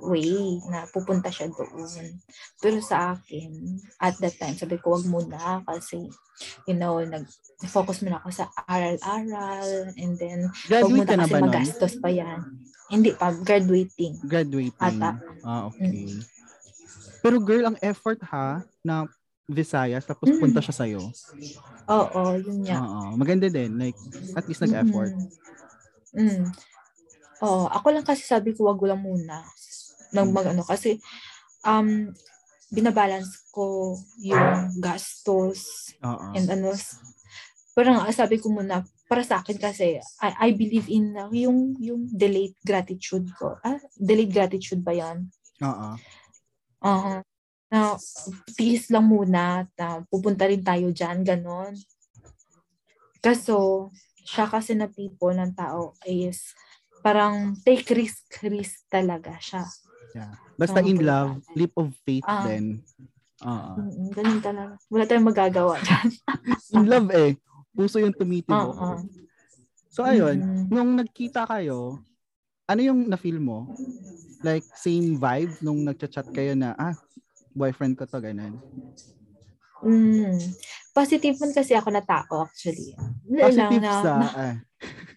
way na pupunta siya doon. Pero sa akin, at that time, sabi ko, wag muna kasi, you know, nag-focus muna ako sa aral-aral and then, wag muna ka na kasi ba nun? magastos pa yan. Hindi pa, graduating. Graduating. Ata. Ah, okay. Pero girl, ang effort ha, na Visayas, tapos Mm. punta siya sa'yo. Oo, yun nga. Oo. Maganda din. Like, at least nag-effort. Mm. Mm. Oo, ako lang kasi sabi ko wag lang muna nang mag ano kasi um binabalance ko yung gastos Oo. and ano parang sabi ko muna para sa akin kasi I, I believe in uh, yung yung delayed gratitude ko. Ah, delayed gratitude ba 'yan? Oo. Oo. Na tiis lang muna, na pupunta rin tayo diyan, ganon. Kaso siya kasi na people ng tao is parang take risk, risk talaga siya. Yeah. Basta Oo, in love, leap of faith Ah. Oo. Mm, ganun talaga. Wala tayong magagawa dyan. In love eh. Puso yung Oo. tumitibok. So ayun, Mm. nung nagkita kayo, ano yung na-feel mo? Like, same vibe nung nagchat-chat kayo na, ah, boyfriend ko to, ganun. Mm. Positive man kasi ako na tao actually. Positive na, sa, na, ah,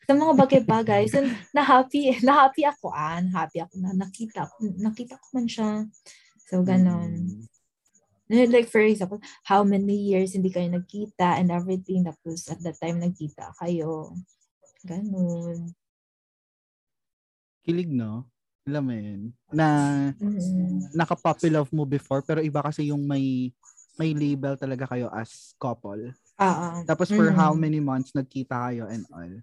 sa mga bagay-bagay. So, na-happy, na-happy ako ah. Na-happy ako na nakita, nakita ko man siya. So, ganon. mm, Like, for example, how many years hindi kayo nagkita and everything. Tapos, at that time, nagkita kayo. Ganon. kilig, no? Alam mo yun, na Mm. naka-puppy love mo before, pero iba kasi yung may may label talaga kayo as couple. Ah. Tapos for Mm. how many months nagkita kayo and all.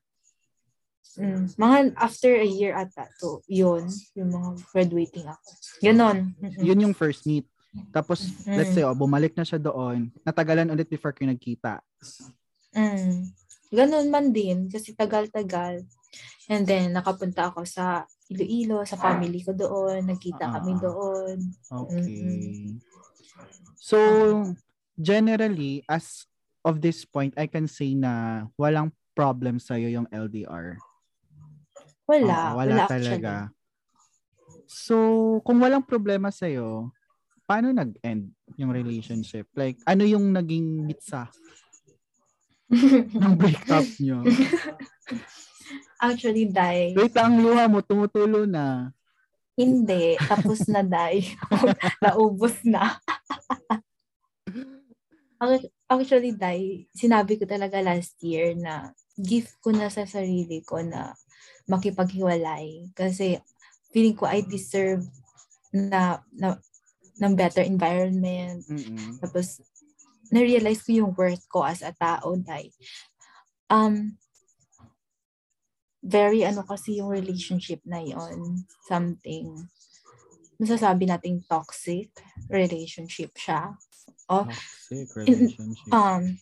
Mm. Mga after a year ata to, yun, yung mga graduating ako. Ganon. Yun yung first meet. Tapos, Mm. let's say, oh, bumalik na siya doon. Natagalan ulit before kayo nagkita. Mm. Ganon man din, kasi tagal-tagal. And then, nakapunta ako sa Iloilo, sa family ko doon, nagkita kami Ah. doon. Okay. So, generally, as of this point, I can say na walang problem sa'yo yung LDR. Wala, Oo, wala, wala talaga. So, kung walang problema sa'yo, paano nag-end yung relationship? Like, ano yung naging bitsa ng breakup nyo? actually, dai. Wait, ang luha mo, tumutulo na. Hindi, tapos na dai. Naubos na. Ac- Actually, dai, sinabi ko talaga last year na gift ko na sa sarili ko na makipaghiwalay. Kasi feeling ko I deserve na, na ng better environment. Mm-mm. Tapos, na-realize ko yung worth ko as a tao, dai. Um, very ano kasi yung relationship na yon something masasabi nating toxic relationship siya oh Toxic relationship. um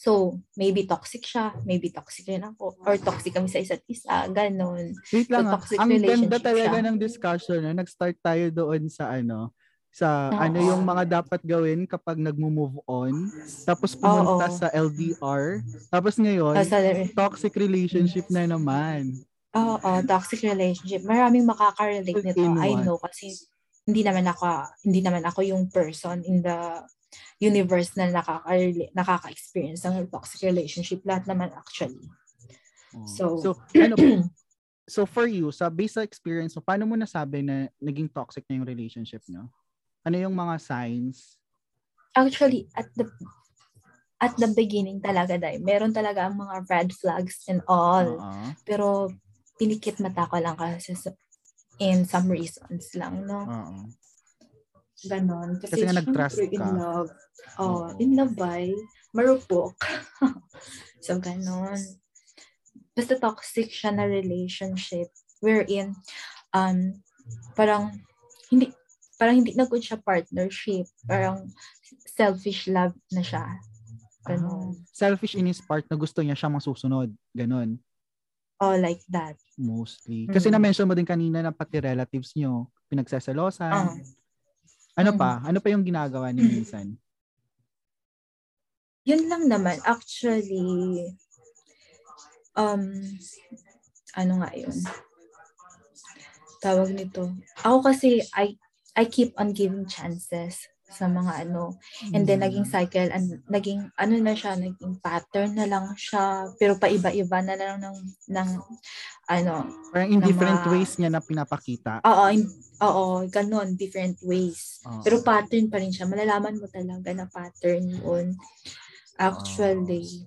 so maybe toxic siya maybe toxic rin ako or toxic kami sa isa't isa ganon Wait lang, so ah. toxic ang ganda relationship talaga siya. ng discussion. No? Nag-start tayo doon sa ano, sa Oo. ano yung mga dapat gawin kapag nagmo-move on. Tapos pumunta Oo. sa LDR. Tapos ngayon, sa, toxic relationship na naman. Oo, toxic relationship. Maraming makaka-relate nito. In I know kasi hindi naman ako hindi naman ako yung person in the universe na nakaka nakaka-experience ng toxic relationship. Lahat naman actually. Oh. So- so ano po? So for you, sa based sa experience mo, paano mo nasabi na naging toxic na yung relationship nyo? Ano yung mga signs? Actually, at the at the beginning talaga dahil meron talaga ang mga red flags and all. Oo. Pero pinikit mata ko lang kasi sa, in some reasons lang, no? Oo. Ganon. Kasi nga nag-trust ka. In love. Oh, in love by marupok. so, ganon. Basta toxic siya na relationship wherein um, parang hindi parang hindi na good siya partnership. Parang selfish love na siya. Ganon. Selfish in his part na gusto niya siya masusunod. Ganon. Oh, like that. Mostly. Kasi Mm. na-mention mo din kanina na pati relatives nyo, pinagseselosan. Ah. Ano Mm. pa? Ano pa yung ginagawa ni minsan? Yun lang naman. Actually, um, ano nga yun? Tawag nito. Ako kasi, I, I keep on giving chances sa mga ano. And then, naging Mm. cycle, and naging, ano na siya, naging pattern na lang siya. Pero paiba-iba na lang ng, ng ano, Parang in different ma- ways niya na pinapakita. oo, in- oo, ganun, different ways. Oo. Pero pattern pa rin siya. Malalaman mo talaga na pattern yun. Actually,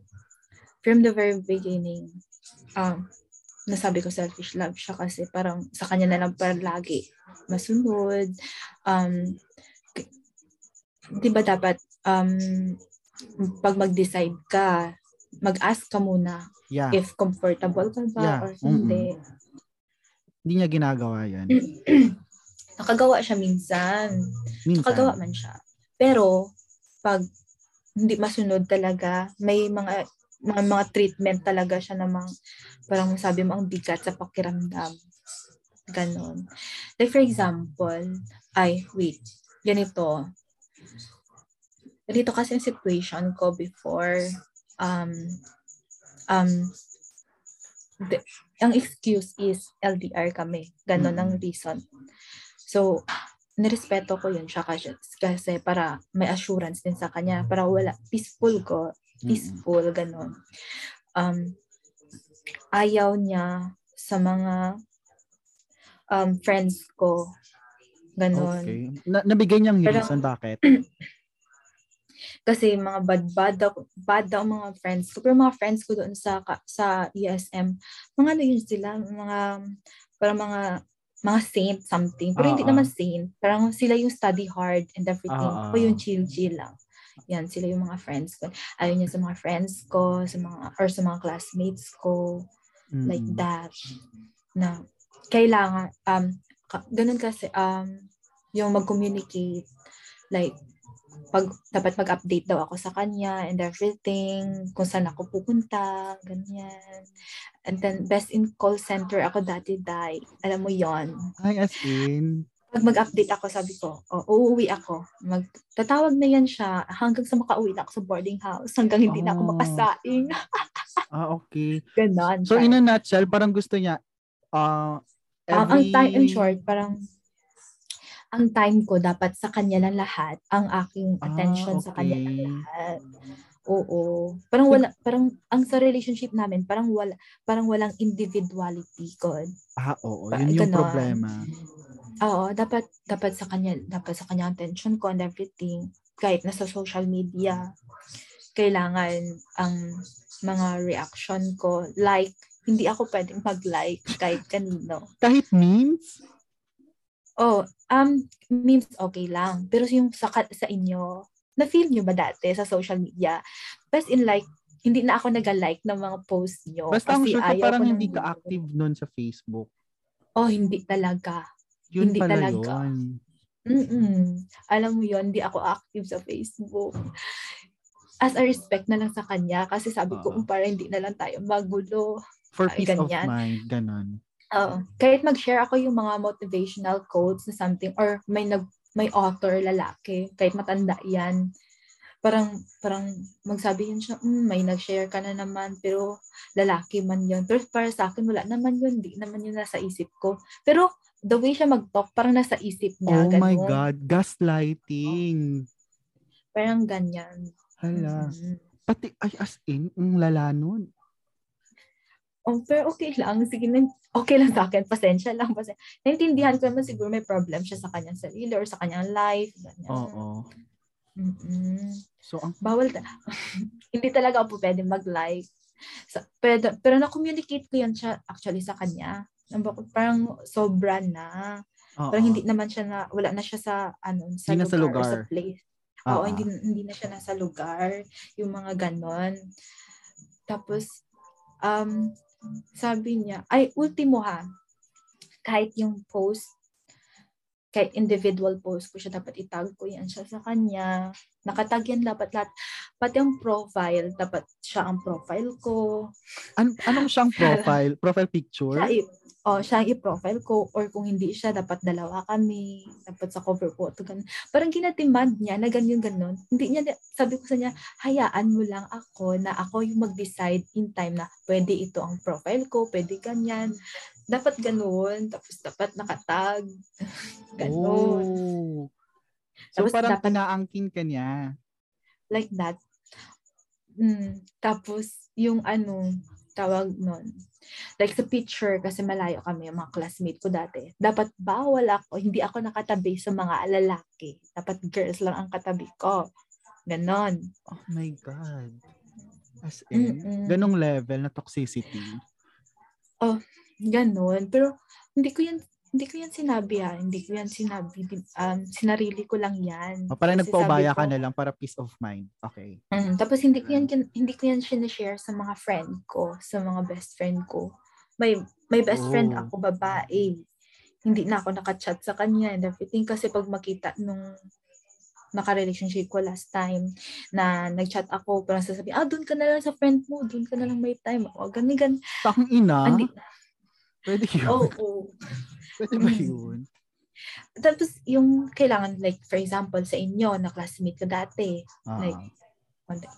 from the very beginning, um, nasabi ko selfish love siya kasi parang sa kanya na lang parang lagi masunod. Um, di ba dapat um, pag mag-decide ka, mag-ask ka muna yeah. if comfortable ka ba Yeah, or hindi. Hindi niya ginagawa yan. Nakagawa siya minsan. Minsan. Nakagawa man siya. Pero, pag hindi masunod talaga, may mga mga, mga treatment talaga siya na mga, parang sabi mo, ang bigat sa pakiramdam. Ganon. Like, for example, ay, wait, ganito. Dito kasi yung situation ko before, um, um, the, ang excuse is LDR kami. Ganon ang reason. So, nirespeto ko yun siya kasi, kasi para may assurance din sa kanya. Para wala, peaceful ko. Peaceful, ganon. Um, ayaw niya sa mga um, friends ko. Ganon. Okay. Na, nabigay niyang Pero- reason bakit? Kasi mga bad-bad daw, bad daw mga friends ko. Pero mga friends ko doon sa sa ESM, mga ano yun sila, mga parang mga mga saint something. Pero hindi Oo. naman saint. Parang sila yung study hard and everything. Oo. Ako yung chill-chill lang. Yan, sila yung mga friends ko. Ayaw niya sa mga friends ko, sa mga, or sa mga classmates ko, like Mm-mm. that. Na, kailangan, um, ka- ganun kasi, um, yung mag-communicate, like, pag, dapat mag-update daw ako sa kanya and everything, kung saan ako pupunta, ganyan. And then, best in call center ako dati, dai. Alam mo yon Ay, as in. Pag mag-update ako, sabi ko, oh, uuwi ako. Mag, tatawag na yan siya hanggang sa makauwi na ako sa boarding house, hanggang hindi na ako Oh. makasaing. Ah, okay. Ganon. So, parang- in a nutshell, parang gusto niya, uh, Um, ang every... time, in short, parang ang time ko dapat sa kanya lang lahat. Ang aking Ah, attention sa kanya lang okay. lahat. Oo. Parang wala, parang ang sa relationship namin, parang wala, parang walang individuality ko. Ah, oo. Yun yung ganon. problema. Oo, dapat, dapat sa kanya, dapat sa kanya attention ko and everything. Kahit nasa social media, kailangan ang mga reaction ko, like, hindi ako pwedeng mag-like kahit kanino. Kahit memes? Oh, um, memes okay lang. Pero yung sa, sa inyo, na-feel nyo ba dati sa social media? Best in like, hindi na ako nag-like ng mga posts nyo. Basta ang sure ko ayaw parang ng hindi ka active nun sa Facebook. Oh, hindi talaga. Yun Hindi pala talaga. yun. Mm-mm. Alam mo yon hindi ako active sa Facebook. As a respect na lang sa kanya kasi sabi ko. "Um, para hindi na lang tayo magulo. For Ay, peace of ganyan. mind. Ganon. Oo. Kahit mag-share ako yung mga motivational quotes na something or may nag may author lalaki, kahit matanda yan. Parang parang magsabi yun siya, "Mm, may nag-share ka na naman pero lalaki man yun. Pero para sa akin wala naman yun, di naman yun nasa isip ko. Pero the way siya mag-talk, parang nasa isip niya. Oh my ganun. God. Gaslighting. Parang ganyan. Hala. Mhm. Pati, ay, as in, ang lala nun. Oh, pero okay lang. Sige okay lang sa akin. Pasensya lang. Pasensya. Naintindihan ko naman siguro may problem siya sa kanyang sarili or sa kanyang life. Ganyan. Oo. Mm-mm. So, ang Bawal. ta- Hindi talaga ako pwede mag-like. Sa, pero, pero na-communicate ko yan siya actually sa kanya. Parang sobra na. oo. Parang hindi naman siya na, wala na siya sa, ano, sa Hindi lugar, sa lugar. sa place. Oo. hindi, hindi na siya nasa lugar. Yung mga ganon. Tapos, um, sabi niya, ay, ultimo ha, kahit yung post, kahit individual post ko siya, dapat itag ko yan siya sa kanya. Nakatag yan dapat lahat. Pati ang profile, dapat siya ang profile ko. An- anong siyang profile? profile picture? Siya, i- oh, siya ang i-profile ko. Or kung hindi siya, dapat dalawa kami. Dapat sa cover photo. Ganun. Parang ginatimad niya na ganyan ganon. Hindi niya, sabi ko sa niya, hayaan mo lang ako na ako yung mag-decide in time na pwede ito ang profile ko, pwede ganyan. Dapat ganun. Tapos dapat nakatag. ganon. Oh. So Tapos parang dapat- inaangkin ka niya. like that. Mm, tapos, yung ano, tawag nun, like sa picture, kasi malayo kami, yung mga classmate ko dati, dapat bawal ako, hindi ako nakatabi sa mga lalaki. Dapat girls lang ang katabi ko. Ganon. Oh my God. As in, Mm-mm. ganong level na toxicity. Ganon. Pero, hindi ko yan, hindi ko yan sinabi ha. Hindi ko yan sinabi. Um, sinarili ko lang yan. O, parang Kasi nagpaubaya ka na lang para peace of mind. Okay. Mm, tapos hindi ko yan hindi ko yan sinishare sa mga friend ko, sa mga best friend ko. May may best friend Oh. ako babae. Hindi na ako nakachat sa kanya and everything kasi pag makita nung naka-relationship ko last time na nag-chat ako, parang sasabihin, ah, doon ka na lang sa friend mo, doon ka na lang may time. O, ganun, ganun. Takang ina. Andi, Pwede yun. oh, oh. Pwede ba yun? Tapos, yung kailangan, like, for example, sa inyo, na classmate ko dati, Ah. Like,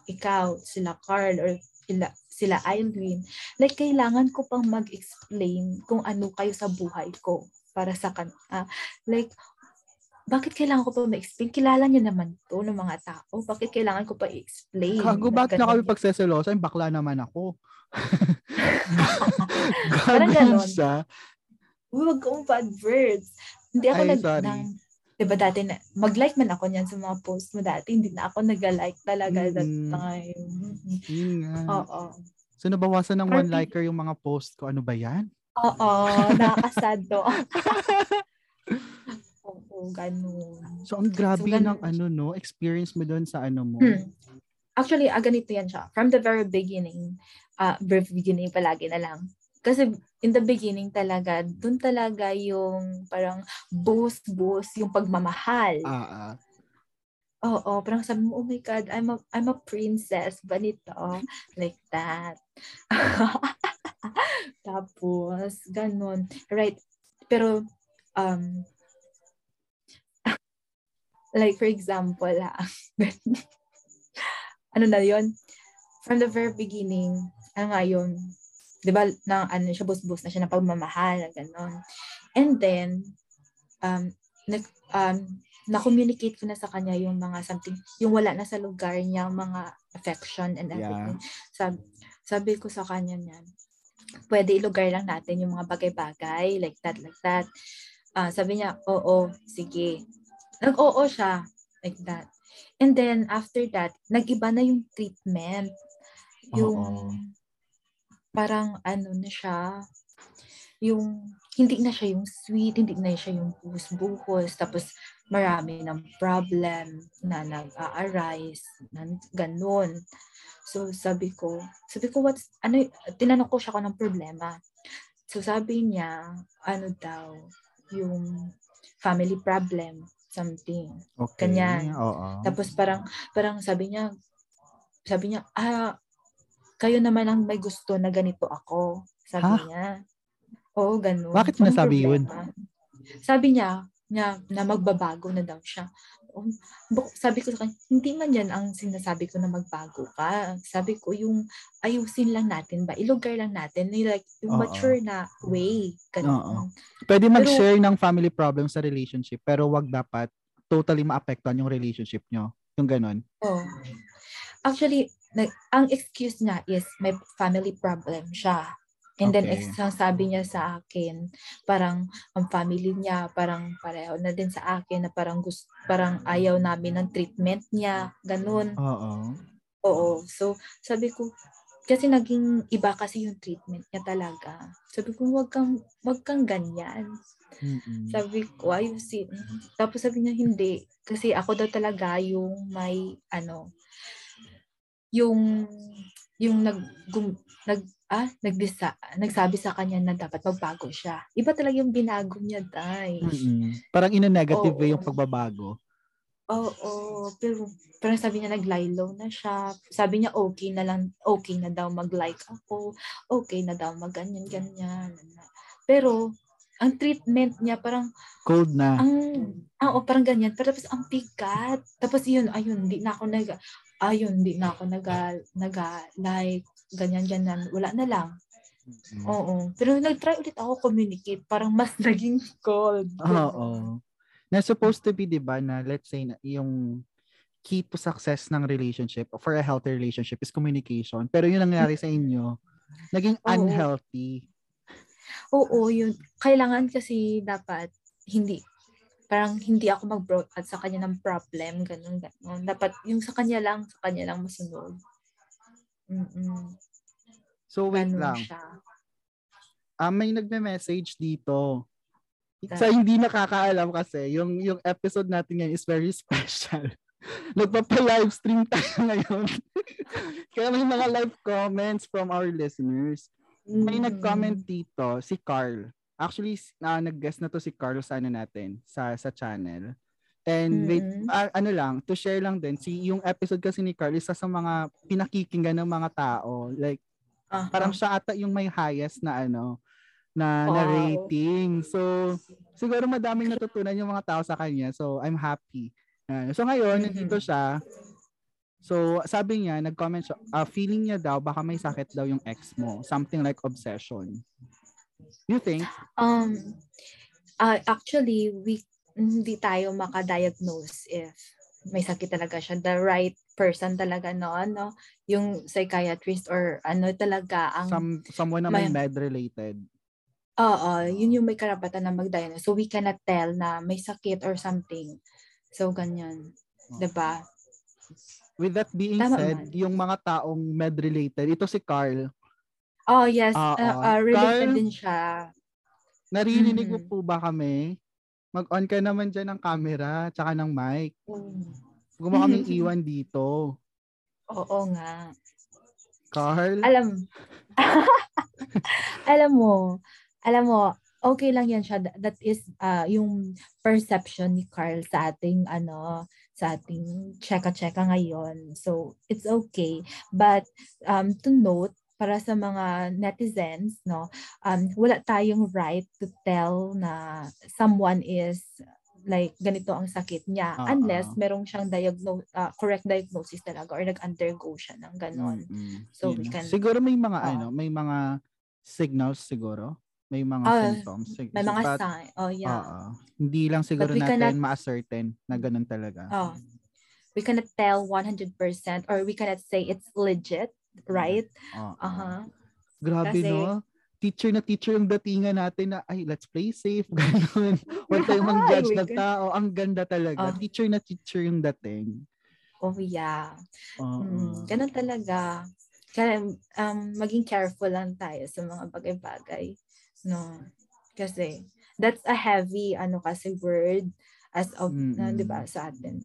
ikaw, sila Carl, or sila, sila Irene, like, kailangan ko pang mag-explain kung ano kayo sa buhay ko para sa kan ah, like, bakit kailangan ko pa ma-explain? Kilala niyo naman to ng mga tao. Bakit kailangan ko pa i-explain? Kago, bakit na kami pagseselosa? Yung bakla naman ako. Parang Ganon siya. Huwag kong bad words. Hindi ako Ay, nag, sorry. ng, diba dati na, mag-like man ako niyan sa mga post mo dati. Hindi na ako nag-like talaga that Mm. time. Mm-mm. Yun nga. Oo. So, nabawasan ng Parang- one liker yung mga post ko. Ano ba yan? Oo, nakakasad to. Oo, ganun. So, ang grabe So, ganun. ng ano, no? Experience mo doon sa ano mo. Hmm. Actually, ah, ganito yan siya. From the very beginning, ah very beginning palagi na lang. Kasi in the beginning talaga, dun talaga yung parang boost, yung pagmamahal. Ah, ah. Oo, parang sabi mo, oh my God, I'm a, I'm a princess, ganito, like that. Tapos, ganun. Right. Pero, um, like for example, ah, ano na yon From the very beginning, ano nga yun, di ba, na, ano siya, bus-bus na siya ng pagmamahal, gano'n. And then, um, nag, um, na-communicate ko na sa kanya yung mga something, yung wala na sa lugar niya, mga affection and everything. Sabi, sabi ko sa kanya niyan, pwede ilugar lang natin yung mga bagay-bagay, like that, like that. Ah, sabi niya, oo, sige. Nag-oo siya, like that. And then, after that, nag-iba na yung treatment. Yung, Oo. parang ano na siya, yung, hindi na siya yung sweet, hindi na siya yung buhos-buhos, tapos marami ng problem na nag-a-arise, na ganun. So, sabi ko, sabi ko, what's, ano, tinanong ko siya kung anong problema. So, sabi niya, ano daw, yung family problem, something. Okay. Ganyan. Oo. Tapos parang, parang sabi niya, sabi niya, ah, kayo naman ang may gusto na ganito ako. Sabi Ha? niya. Oo, ganun. Bakit Anong sinasabi yun? Sabi niya, niya na magbabago na daw siya. Sabi ko sa kanya, hindi man yan ang sinasabi ko na magbago ka. Sabi ko, yung ayusin lang natin ba? Ilugar lang natin. Yung like, yung mature na way. Ganun. Pwede mag-share ng family problems sa relationship, pero wag dapat totally maapektuhan yung relationship nyo. Yung ganon. Oh. Actually, nag, ang excuse niya is may family problem siya. And then, Okay. ex- ang sabi niya sa akin, parang ang family niya, parang pareho na din sa akin na parang gusto, parang ayaw namin ng treatment niya, ganun. Oo. Oo. So, sabi ko, kasi naging iba kasi yung treatment niya talaga. Sabi ko, wag kang, wag kang ganyan. Mm-mm. Sabi ko, ayusin. Tapos sabi niya, hindi. Kasi ako daw talaga yung may, ano, yung, yung nag, gum, nag, ah, nagdisa, nagsabi sa kanya na dapat magbago siya. Iba talaga yung binago niya, day. Mm-mm. Parang in a negative way yung Oo. pagbabago. Oo, pero parang sabi niya nag-lie low na siya. Sabi niya okay na lang, okay na daw mag-like ako. Okay na daw mag-ganyan, ganyan. Pero, ang treatment niya parang Cold na. ang ah, oh, parang ganyan pero tapos ang bigat tapos yun ayun hindi na ako nag ayun hindi na ako nag nag like ganyan ganyan wala na lang Mm-mm. oo pero nag-try ulit ako communicate parang mas naging cold Oo. Na supposed to be, di ba, na let's say, na yung key to success ng relationship, for a healthy relationship, is communication. Pero yun nangyari sa inyo, naging unhealthy. Oo, yun. Kailangan kasi dapat hindi parang hindi ako mag-broadcast sa kanya ng problem, ganun, ganun. Dapat yung sa kanya lang, sa kanya lang masunod. Mm-mm. So, wait Ganun lang. siya. Ah, may nagme-message dito. Sa hindi nakakaalam kasi, yung yung episode natin ngayon is very special. Nagpapa-live stream tayo ngayon. Kaya may mga live comments from our listeners. May Mm. nag-comment dito, si Carl. Actually, na nag-guest na to si Carl sa ano natin, sa sa channel. And wait, Mm. ah, ano lang, to share lang din, si yung episode kasi ni Carl isa sa mga pinakikinggan ng mga tao. Like, Aha. parang siya ata yung may highest na ano, na, na Wow. rating. So, siguro madaming natutunan yung mga tao sa kanya. So, I'm happy. Yan. so, ngayon, Mhm. nandito siya. So, sabi niya, nag-comment siya, ah, feeling niya daw, baka may sakit daw yung ex mo. Something like obsession. You think? Um, uh, actually, we hindi tayo makadiagnose if may sakit talaga siya. The right person talaga no, ano, yung psychiatrist or ano talaga ang Some, someone na may may- med-related. Oo, yun yung may karapatan na mag-diagnose. So we cannot tell na may sakit or something. So ganyan, Oh. 'di ba? With that being Tama said, man. yung mga taong med-related, ito si Carl, Oh, yes, uh, uh, related Carl- din siya. naririnig mo Mhm. po ba kami? Mag-on ka naman dyan ng camera, tsaka ng mic. Mm. Huwag mo kaming iwan dito. Oo nga. Carl? alam alam mo alam mo okay lang yan siya That- that is uh, yung perception ni Carl sa ating ano sa ating cheka-cheka ngayon so it's okay but um to note para sa mga netizens no um wala tayong right to tell na someone is like ganito ang sakit niya Oo. unless merong siyang diagnose correct diagnosis talaga or nag-undergo siya ng ganon Mm-mm. So, Yun we can- Siguro may mga Oo. ano, may mga signals siguro. May mga Ah, symptoms. Sig- May mga but, sign. Oh, yeah. oo. Hindi lang siguro natin cannot- ma-ascertain na ganun talaga. oh. We cannot tell 100% or we cannot say it's legit, right? Oo. Uh-huh. Grabe Kasi- no? Teacher na teacher yung datingan natin na, ay, let's play safe. Ganun. Huwag tayong mag-judge ng tao. Ang ganda talaga. Ah. Teacher na teacher yung dating. Oh, yeah. Oo. Mm, ganun talaga. Kaya um, maging careful lang tayo sa mga bagay-bagay. No? Kasi that's a heavy ano kasi word as of, na, Mm-mm. di ba, sa atin.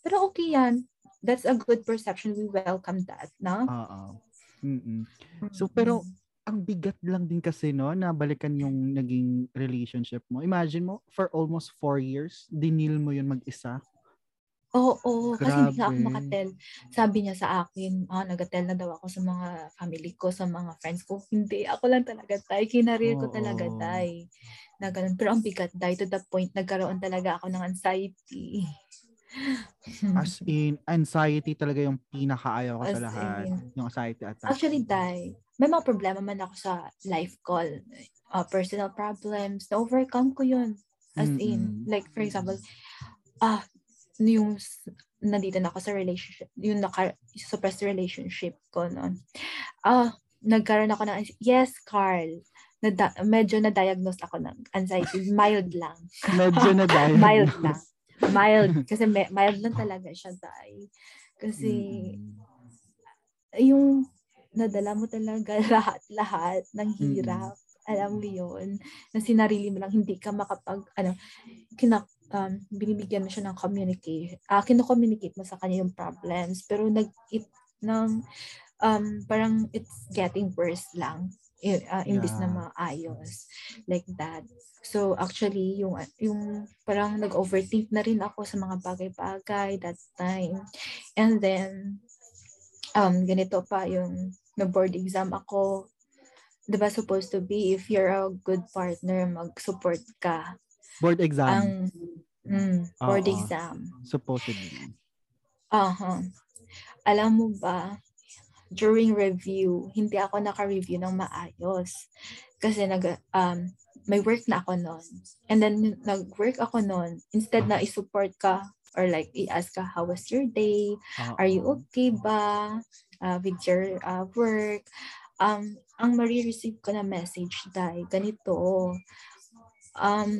Pero okay yan. That's a good perception. We welcome that, no? Oo. Mm-mm. So, pero, ang bigat lang din kasi no na balikan yung naging relationship mo. Imagine mo for almost four years, dinil mo yun mag-isa. Oo, oo, kasi hindi ako Grabe. makatel. Sabi niya sa akin, ah, nagatel na daw ako sa mga family ko, sa mga friends ko. Hindi, ako lang talaga, tay. Kinarir ko talaga, tay. Na ganun. Pero ang bigat, tay, to the point, nagkaroon talaga ako ng anxiety. As in, anxiety talaga yung pinakaayaw ko sa As lahat. in. Yung anxiety attack. Actually, tay, may mga problema man ako sa life call. Uh, personal problems, na-overcome ko yun. As in, Mm-mm. like, for example, ah, yung s- nandito na ako sa relationship, yung naka-suppress relationship ko noon. Ah, nagkaroon ako ng, yes, Carl, nada- medyo na-diagnose ako ng anxiety, mild lang. Medyo na dahil. Mild lang. Mild, kasi mild lang talaga siya, tay. Kasi, yung nadala mo talaga lahat-lahat ng hirap. Alam mo yun. Na sinarili mo lang, hindi ka makapag, ano, kina, um, binibigyan mo siya ng communication. Ah, kino-communicate mo sa kanya yung problems. Pero nag, it, ng, um, parang it's getting worse lang. Uh, imbis na Yeah. maayos. Like that. So, actually, yung, yung parang nag-overthink na rin ako sa mga bagay-bagay that time. And then, um, ganito pa yung nag-board exam ako. 'Di ba supposed to be if you're a good partner, mag-support ka. Board exam, Ang mm, board Oo. exam. supposedly. Aha. Alam mo ba, during review, hindi ako naka-review ng maayos. Kasi nag, um, may work na ako noon. And then, nag-work ako noon. Instead na i-support ka or like i-ask ka, how was your day? Oo. Are you okay ba uh, with your uh, work? Um, ang marireceive ko na message dahil ganito, um,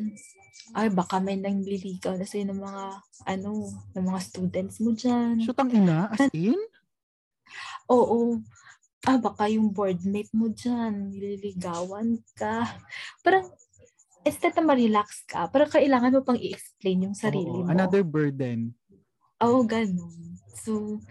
ay baka may nangliligaw na sa'yo ng mga, ano, ng mga students mo dyan. Shoot ang ina, as in? Oo. Ah, baka yung boardmate mo dyan, nililigawan ka. Parang, instead na ma-relax ka, parang kailangan mo pang i-explain yung sarili Oo, mo. Another burden. Oo, ganun. So,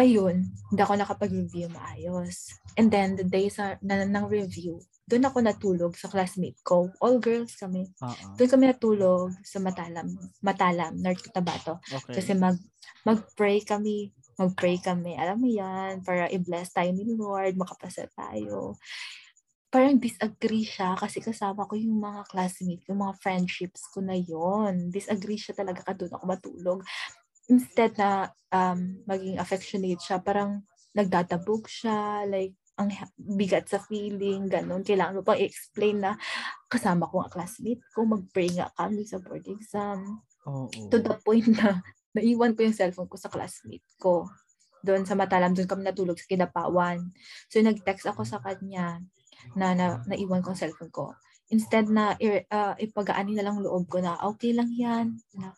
ayun, hindi ako nakapag-review maayos. And then, the day sa, na, ng review, doon ako natulog sa classmate ko. All girls kami. Oo. Doon kami natulog sa Matalam, Matalam, North Cotabato. Okay. Kasi mag, mag-pray kami. Mag-pray kami. Alam mo yan, para i-bless tayo ni Lord, makapasa tayo. Parang disagree siya kasi kasama ko yung mga classmates, yung mga friendships ko na yon Disagree siya talaga ka doon ako matulog. Instead na um, maging affectionate siya, parang nagdadabog siya, like, ang bigat sa feeling, ganun. Kailangan mo pang i-explain na kasama ko ang classmate ko, mag-pray nga kami sa board exam Oo. to the point na naiwan ko yung cellphone ko sa classmate ko. Doon sa Matalam, doon kami natulog sa Kidapawan. So, nag-text ako sa kanya na, na naiwan ko ang cellphone ko. Instead na uh, ipagaanin na lang loob ko na okay lang yan. Na,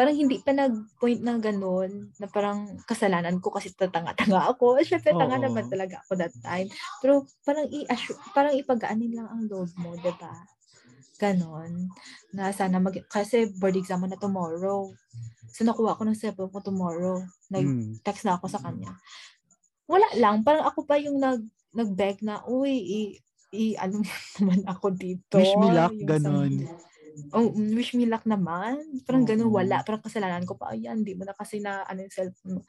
parang hindi pa nag-point na ganun na parang kasalanan ko kasi tatanga-tanga ako. Syempre, tanga naman talaga ako that time. Pero parang i parang ipagaanin lang ang loob mo, 'di ba? Ganon. Na sana mag kasi board exam mo na tomorrow. So nakuha ko ng cellphone ko tomorrow. Nag-text na ako sa kanya. Wala lang, parang ako pa yung nag nag-beg na, uy, i, i ano naman ako dito. Wish me luck, ganon. sa- Oh, mm, wish me luck naman. Parang ganun, wala. Parang kasalanan ko pa, ayan, di mo na kasi na ano yung cellphone mo.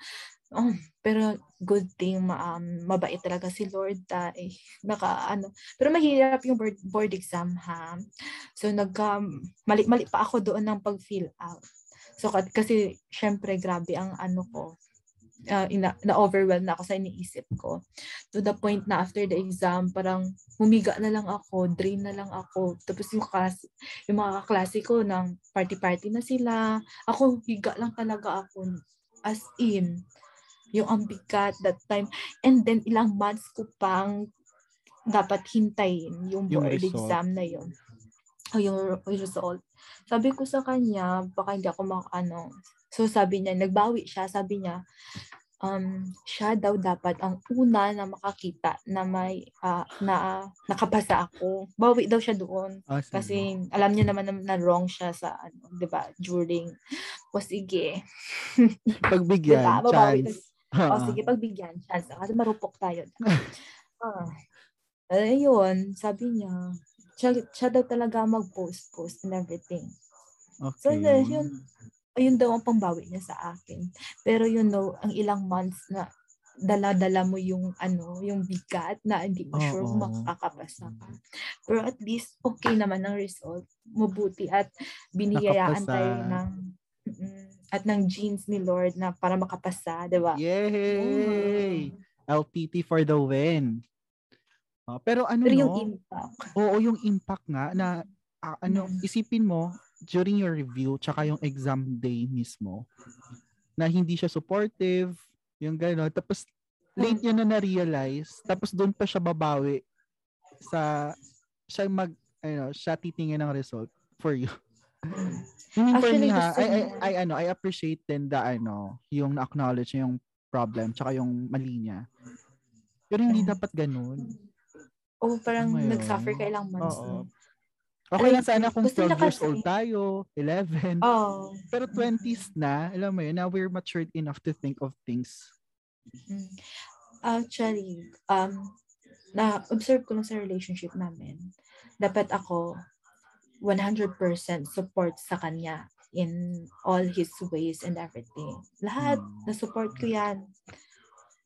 Oh, pero good thing, ma, um, mabait talaga si Lord. ah, eh, naka, ano. Pero mahirap yung board, board exam, ha? So, nag, um, mali, mali pa ako doon ng pag-fill out. So, ka- kasi, syempre, grabe ang ano ko. Uh, ina, na-overwhelm na ako sa iniisip ko. To the point na after the exam, parang humiga na lang ako, drain na lang ako. Tapos yung, class, yung mga kaklase ko ng party-party na sila. Ako, higa lang talaga ako. As in, yung ang bigat that time. And then, ilang months ko pang dapat hintayin yung Yung board result. exam na yun. O yung yung result. Sabi ko sa kanya, baka hindi ako mak ano. So sabi niya, nagbawi siya, sabi niya, um, siya daw dapat ang una na makakita na may ah, na nakapasa ako. Bawi daw siya doon. Ah, sige. Kasi alam niya naman na, na wrong siya sa ano, 'di ba? During o sige. Pagbigyan, Diba? Babawi chance. O sige, pagbigyan chance kasi marupok tayo. ah. Ayun, sabi niya, siya, siya daw talaga mag-post-post and everything. So, Okay. yun, ayun daw ang pambawi niya sa akin. Pero you know, ang ilang months na dala-dala mo yung ano, yung bigat na hindi mo sure kung makakapasa ka. Pero at least okay naman ang result. Mabuti at biniyayaan Nakapasa. tayo ng mm, at ng genes ni Lord na para makapasa, 'di ba? Yay! LPT for the win. Ah, pero ano Pero no? yung impact. Oo, yung impact nga na ah, ano, Mm. isipin mo during your review tsaka yung exam day mismo na hindi siya supportive, yung gano'n. Tapos late niya na na-realize, tapos doon pa siya babawi sa siya mag ano, siya titingin ng result for you. I mean, for me ha, I, I, I, ano, I appreciate din the ano, yung na-acknowledge niya yung problem tsaka yung mali niya. Pero hindi dapat ganun. Oh, parang Ano nag-suffer ka ilang months. Oo. Okay Ay, lang sana kung gusto 12 niya years kasi- old tayo, 11. Oh. Pero 20s na, alam mo yun, now we're matured enough to think of things. Mm. Actually, um, na-observe ko na sa relationship namin, dapat ako 100% support sa kanya in all his ways and everything. Lahat, Hmm. na-support ko yan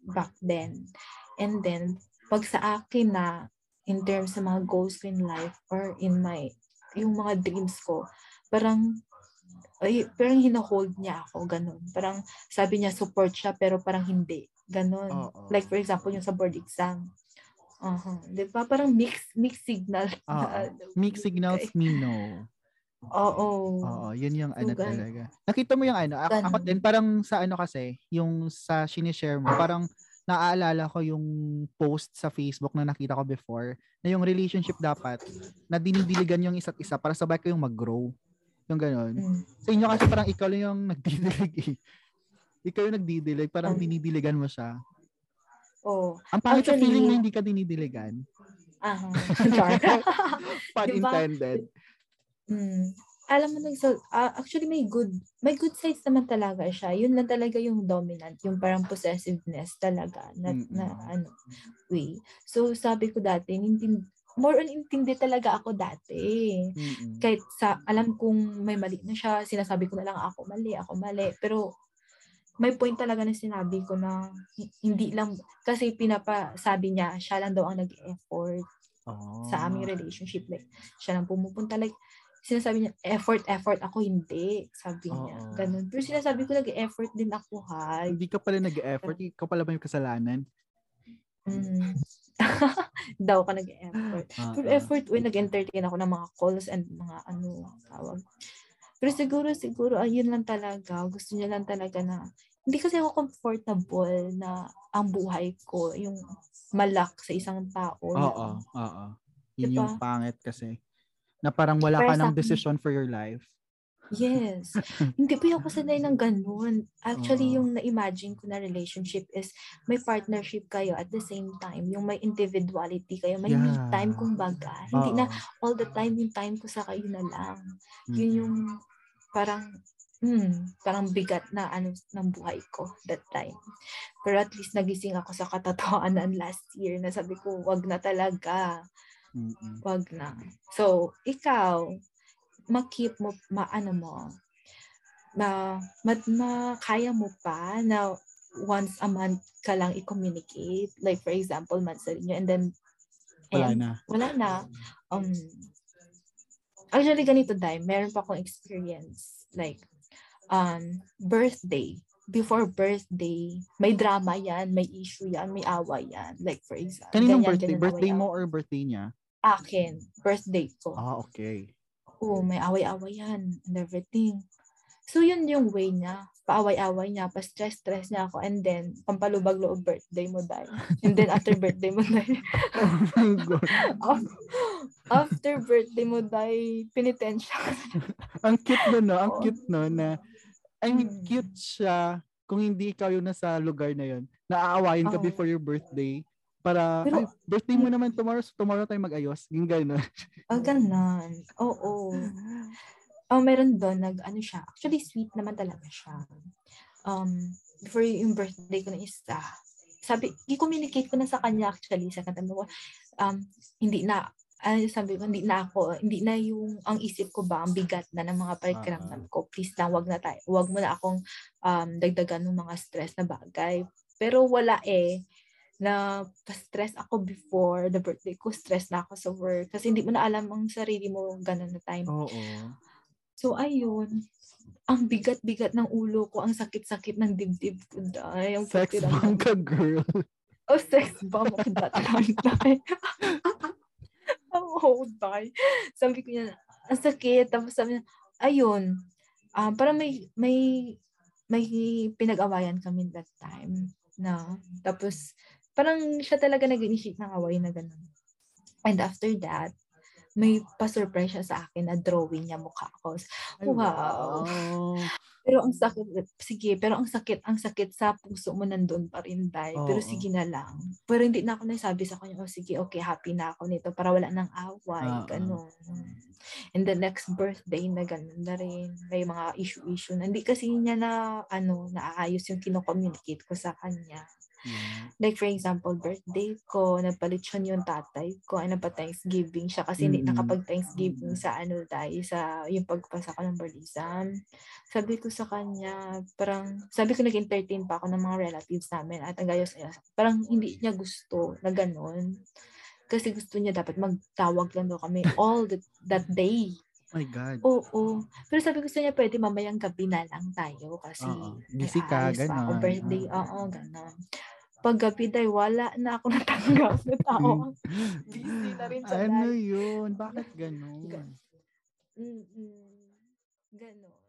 back then. And then, pag sa akin na, in terms sa mga goals in life or in my, yung mga dreams ko, parang, ay, parang hinahold niya ako, ganun. Parang, sabi niya support siya, pero parang hindi. Ganon. Oo. Like, for example, yung sa board exam. Uh-huh. Di ba? Parang mix, mix signal. Oo. Mixed signals me no. Oo. Oo, yun yung So, ano talaga. Nakita mo yung ano, ako, ako Ganun. din parang sa ano kasi, yung sa sinishare mo, parang naaalala ko yung post sa Facebook na nakita ko before, na yung relationship dapat, na dinidiligan yung isa't isa para sabay kayong mag-grow. Yung ganon. Mm. Sa inyo kasi parang ikaw lang yung nagdidilig eh. Ikaw yung nagdidilig, parang Um, dinidiligan mo siya. Oo. Ang pangit sa actually- feeling na hindi ka dinidiligan. Aha. Char. Pun Diba? intended. Mm. Alam mo lang, so, ah, actually may good, may good sides naman talaga siya. Yun lang talaga yung dominant, yung parang possessiveness talaga na, na ano, way. So sabi ko dati, nintin, more on intindi talaga ako dati. Mm-mm. Kahit sa, alam kong may mali na siya, sinasabi ko na lang ako mali, ako mali. Pero may point talaga na sinabi ko na hi- hindi lang, kasi pinapasabi niya, siya lang daw ang nag-effort Oh. sa aming relationship. Like, siya lang pumupunta. Like, sinasabi niya, effort, effort. Ako hindi. Sabi niya. Oo. Ganun. Pero sinasabi ko, nag-effort din ako, ha. Hindi ka pala nag-effort, ikaw pala ba yung kasalanan? Mm. Daw ka nag-effort. Pero Oo. effort, uy, nag-entertain ako ng mga calls and mga ano, tawag. Pero siguro, siguro, ayun lang talaga. Gusto niya lang talaga na, hindi kasi ako comfortable na ang buhay ko, yung malak sa isang tao. Oo, oo. Yun Diba? yung pangit kasi. Na parang wala Para ka ng decision for your life. Yes. Hindi pa ako sanay ng ganun. Actually, Oo. yung na-imagine ko na relationship is may partnership kayo at the same time. Yung may individuality kayo. May me Yeah. time kumbaga. Hindi na all the time yung time ko sa kayo na lang. Yun Mm. yung parang hmm, parang bigat na ano ng buhay ko that time. Pero at least nagising ako sa katotohanan last year na sabi ko, wag na talaga. Mm-mm. Wag na. So, ikaw, makip mo, maano mo, na, ma, ma, kaya mo pa na once a month ka lang i-communicate. Like, for example, monthly nyo, and then, Wala ayan, na. wala na. Um, actually, ganito dahil, meron pa akong experience. Like, um, birthday. Before birthday, may drama yan, may issue yan, may away yan. Like, for example, Kaninong ganyan, birthday? ganyan, Birthday mo or birthday niya? Akin, birthday ko. Ah, okay. Oo, may away-away yan and everything. So, yun yung way niya. Paaway-away niya, pa-stress-stress niya ako, and then, pampalubag loob birthday mo dahil. And then, after birthday mo dahil, Oh my God. after birthday mo dahil, pinitensya. Ang cute no, no? Ang Oo. cute no na I mean, Mm. cute siya kung hindi ikaw yung nasa lugar na yun. Naaawayin ka Oo. before your birthday para, Pero- ay, birthday mo naman tomorrow, so tomorrow tayo mag-ayos. Yung gano'n. Ah, ganon. Oo. Oh, meron doon, nag, ano siya, actually sweet naman talaga siya. Um, before yung birthday ko na isa, sabi, i-communicate ko na sa kanya actually, sa kanta ko, um, hindi na, ano sabi ko, hindi na ako, hindi na yung, ang isip ko ba, ang bigat na ng mga pakiramdam ko, please lang, wag na tayo, wag mo na akong um, dagdagan ng mga stress na bagay. Pero wala eh, na pa-stress ako before the birthday ko, stress na ako sa work. Kasi hindi mo na alam ang sarili mo ganun na time. Oo. So, ayun. Ang bigat-bigat ng ulo ko, ang sakit-sakit ng dibdib ko dahil. Ang Sex bomb ka, girl. Oh, sex bomb ako dati lang dahil. Oh, dahil. Sabi ko niya, ang sakit. Tapos sabi niya, ayun. Um, parang may, may, may pinag-awayan kami that time. Na, tapos, parang siya talaga nag-initiate ng away na gano'n. And after that, may pa-surprise siya sa akin na drawing niya mukha ko. Wow. wow. Pero ang sakit, sige, pero ang sakit, ang sakit sa puso mo nandun pa rin, Day. Pero Oo. sige na lang. Pero hindi na ako nasabi sa kanya, oh sige, okay, happy na ako nito para wala nang away, Oo. ganun. And the next birthday na ganun na rin. May mga issue-issue na. Hindi kasi niya na, ano, naaayos yung kino-communicate ko sa kanya. Yeah. Like for example, birthday ko, nagpalit siya yung tatay ko, ay nagpa-Thanksgiving siya kasi hindi Mm. nakapag-Thanksgiving sa ano dahil sa yung pagpasa ko ng Balizan. Sabi ko sa kanya, parang, sabi ko nag-entertain pa ako ng mga relatives namin at ang gayos parang hindi niya gusto na ganun. Kasi gusto niya dapat magtawag lang daw kami all the, that day my God. Oo. Pero sabi ko sa niya, pwede mamayang gabi na lang tayo kasi uh-huh. busy ka, gano'n. Ako birthday, uh-huh. oo, gano'n. Pag gabi dahi, wala na ako natanggap na tao. busy na rin sa Ano life. yun? Bakit gano'n? Gan- mm-hmm. Gano'n.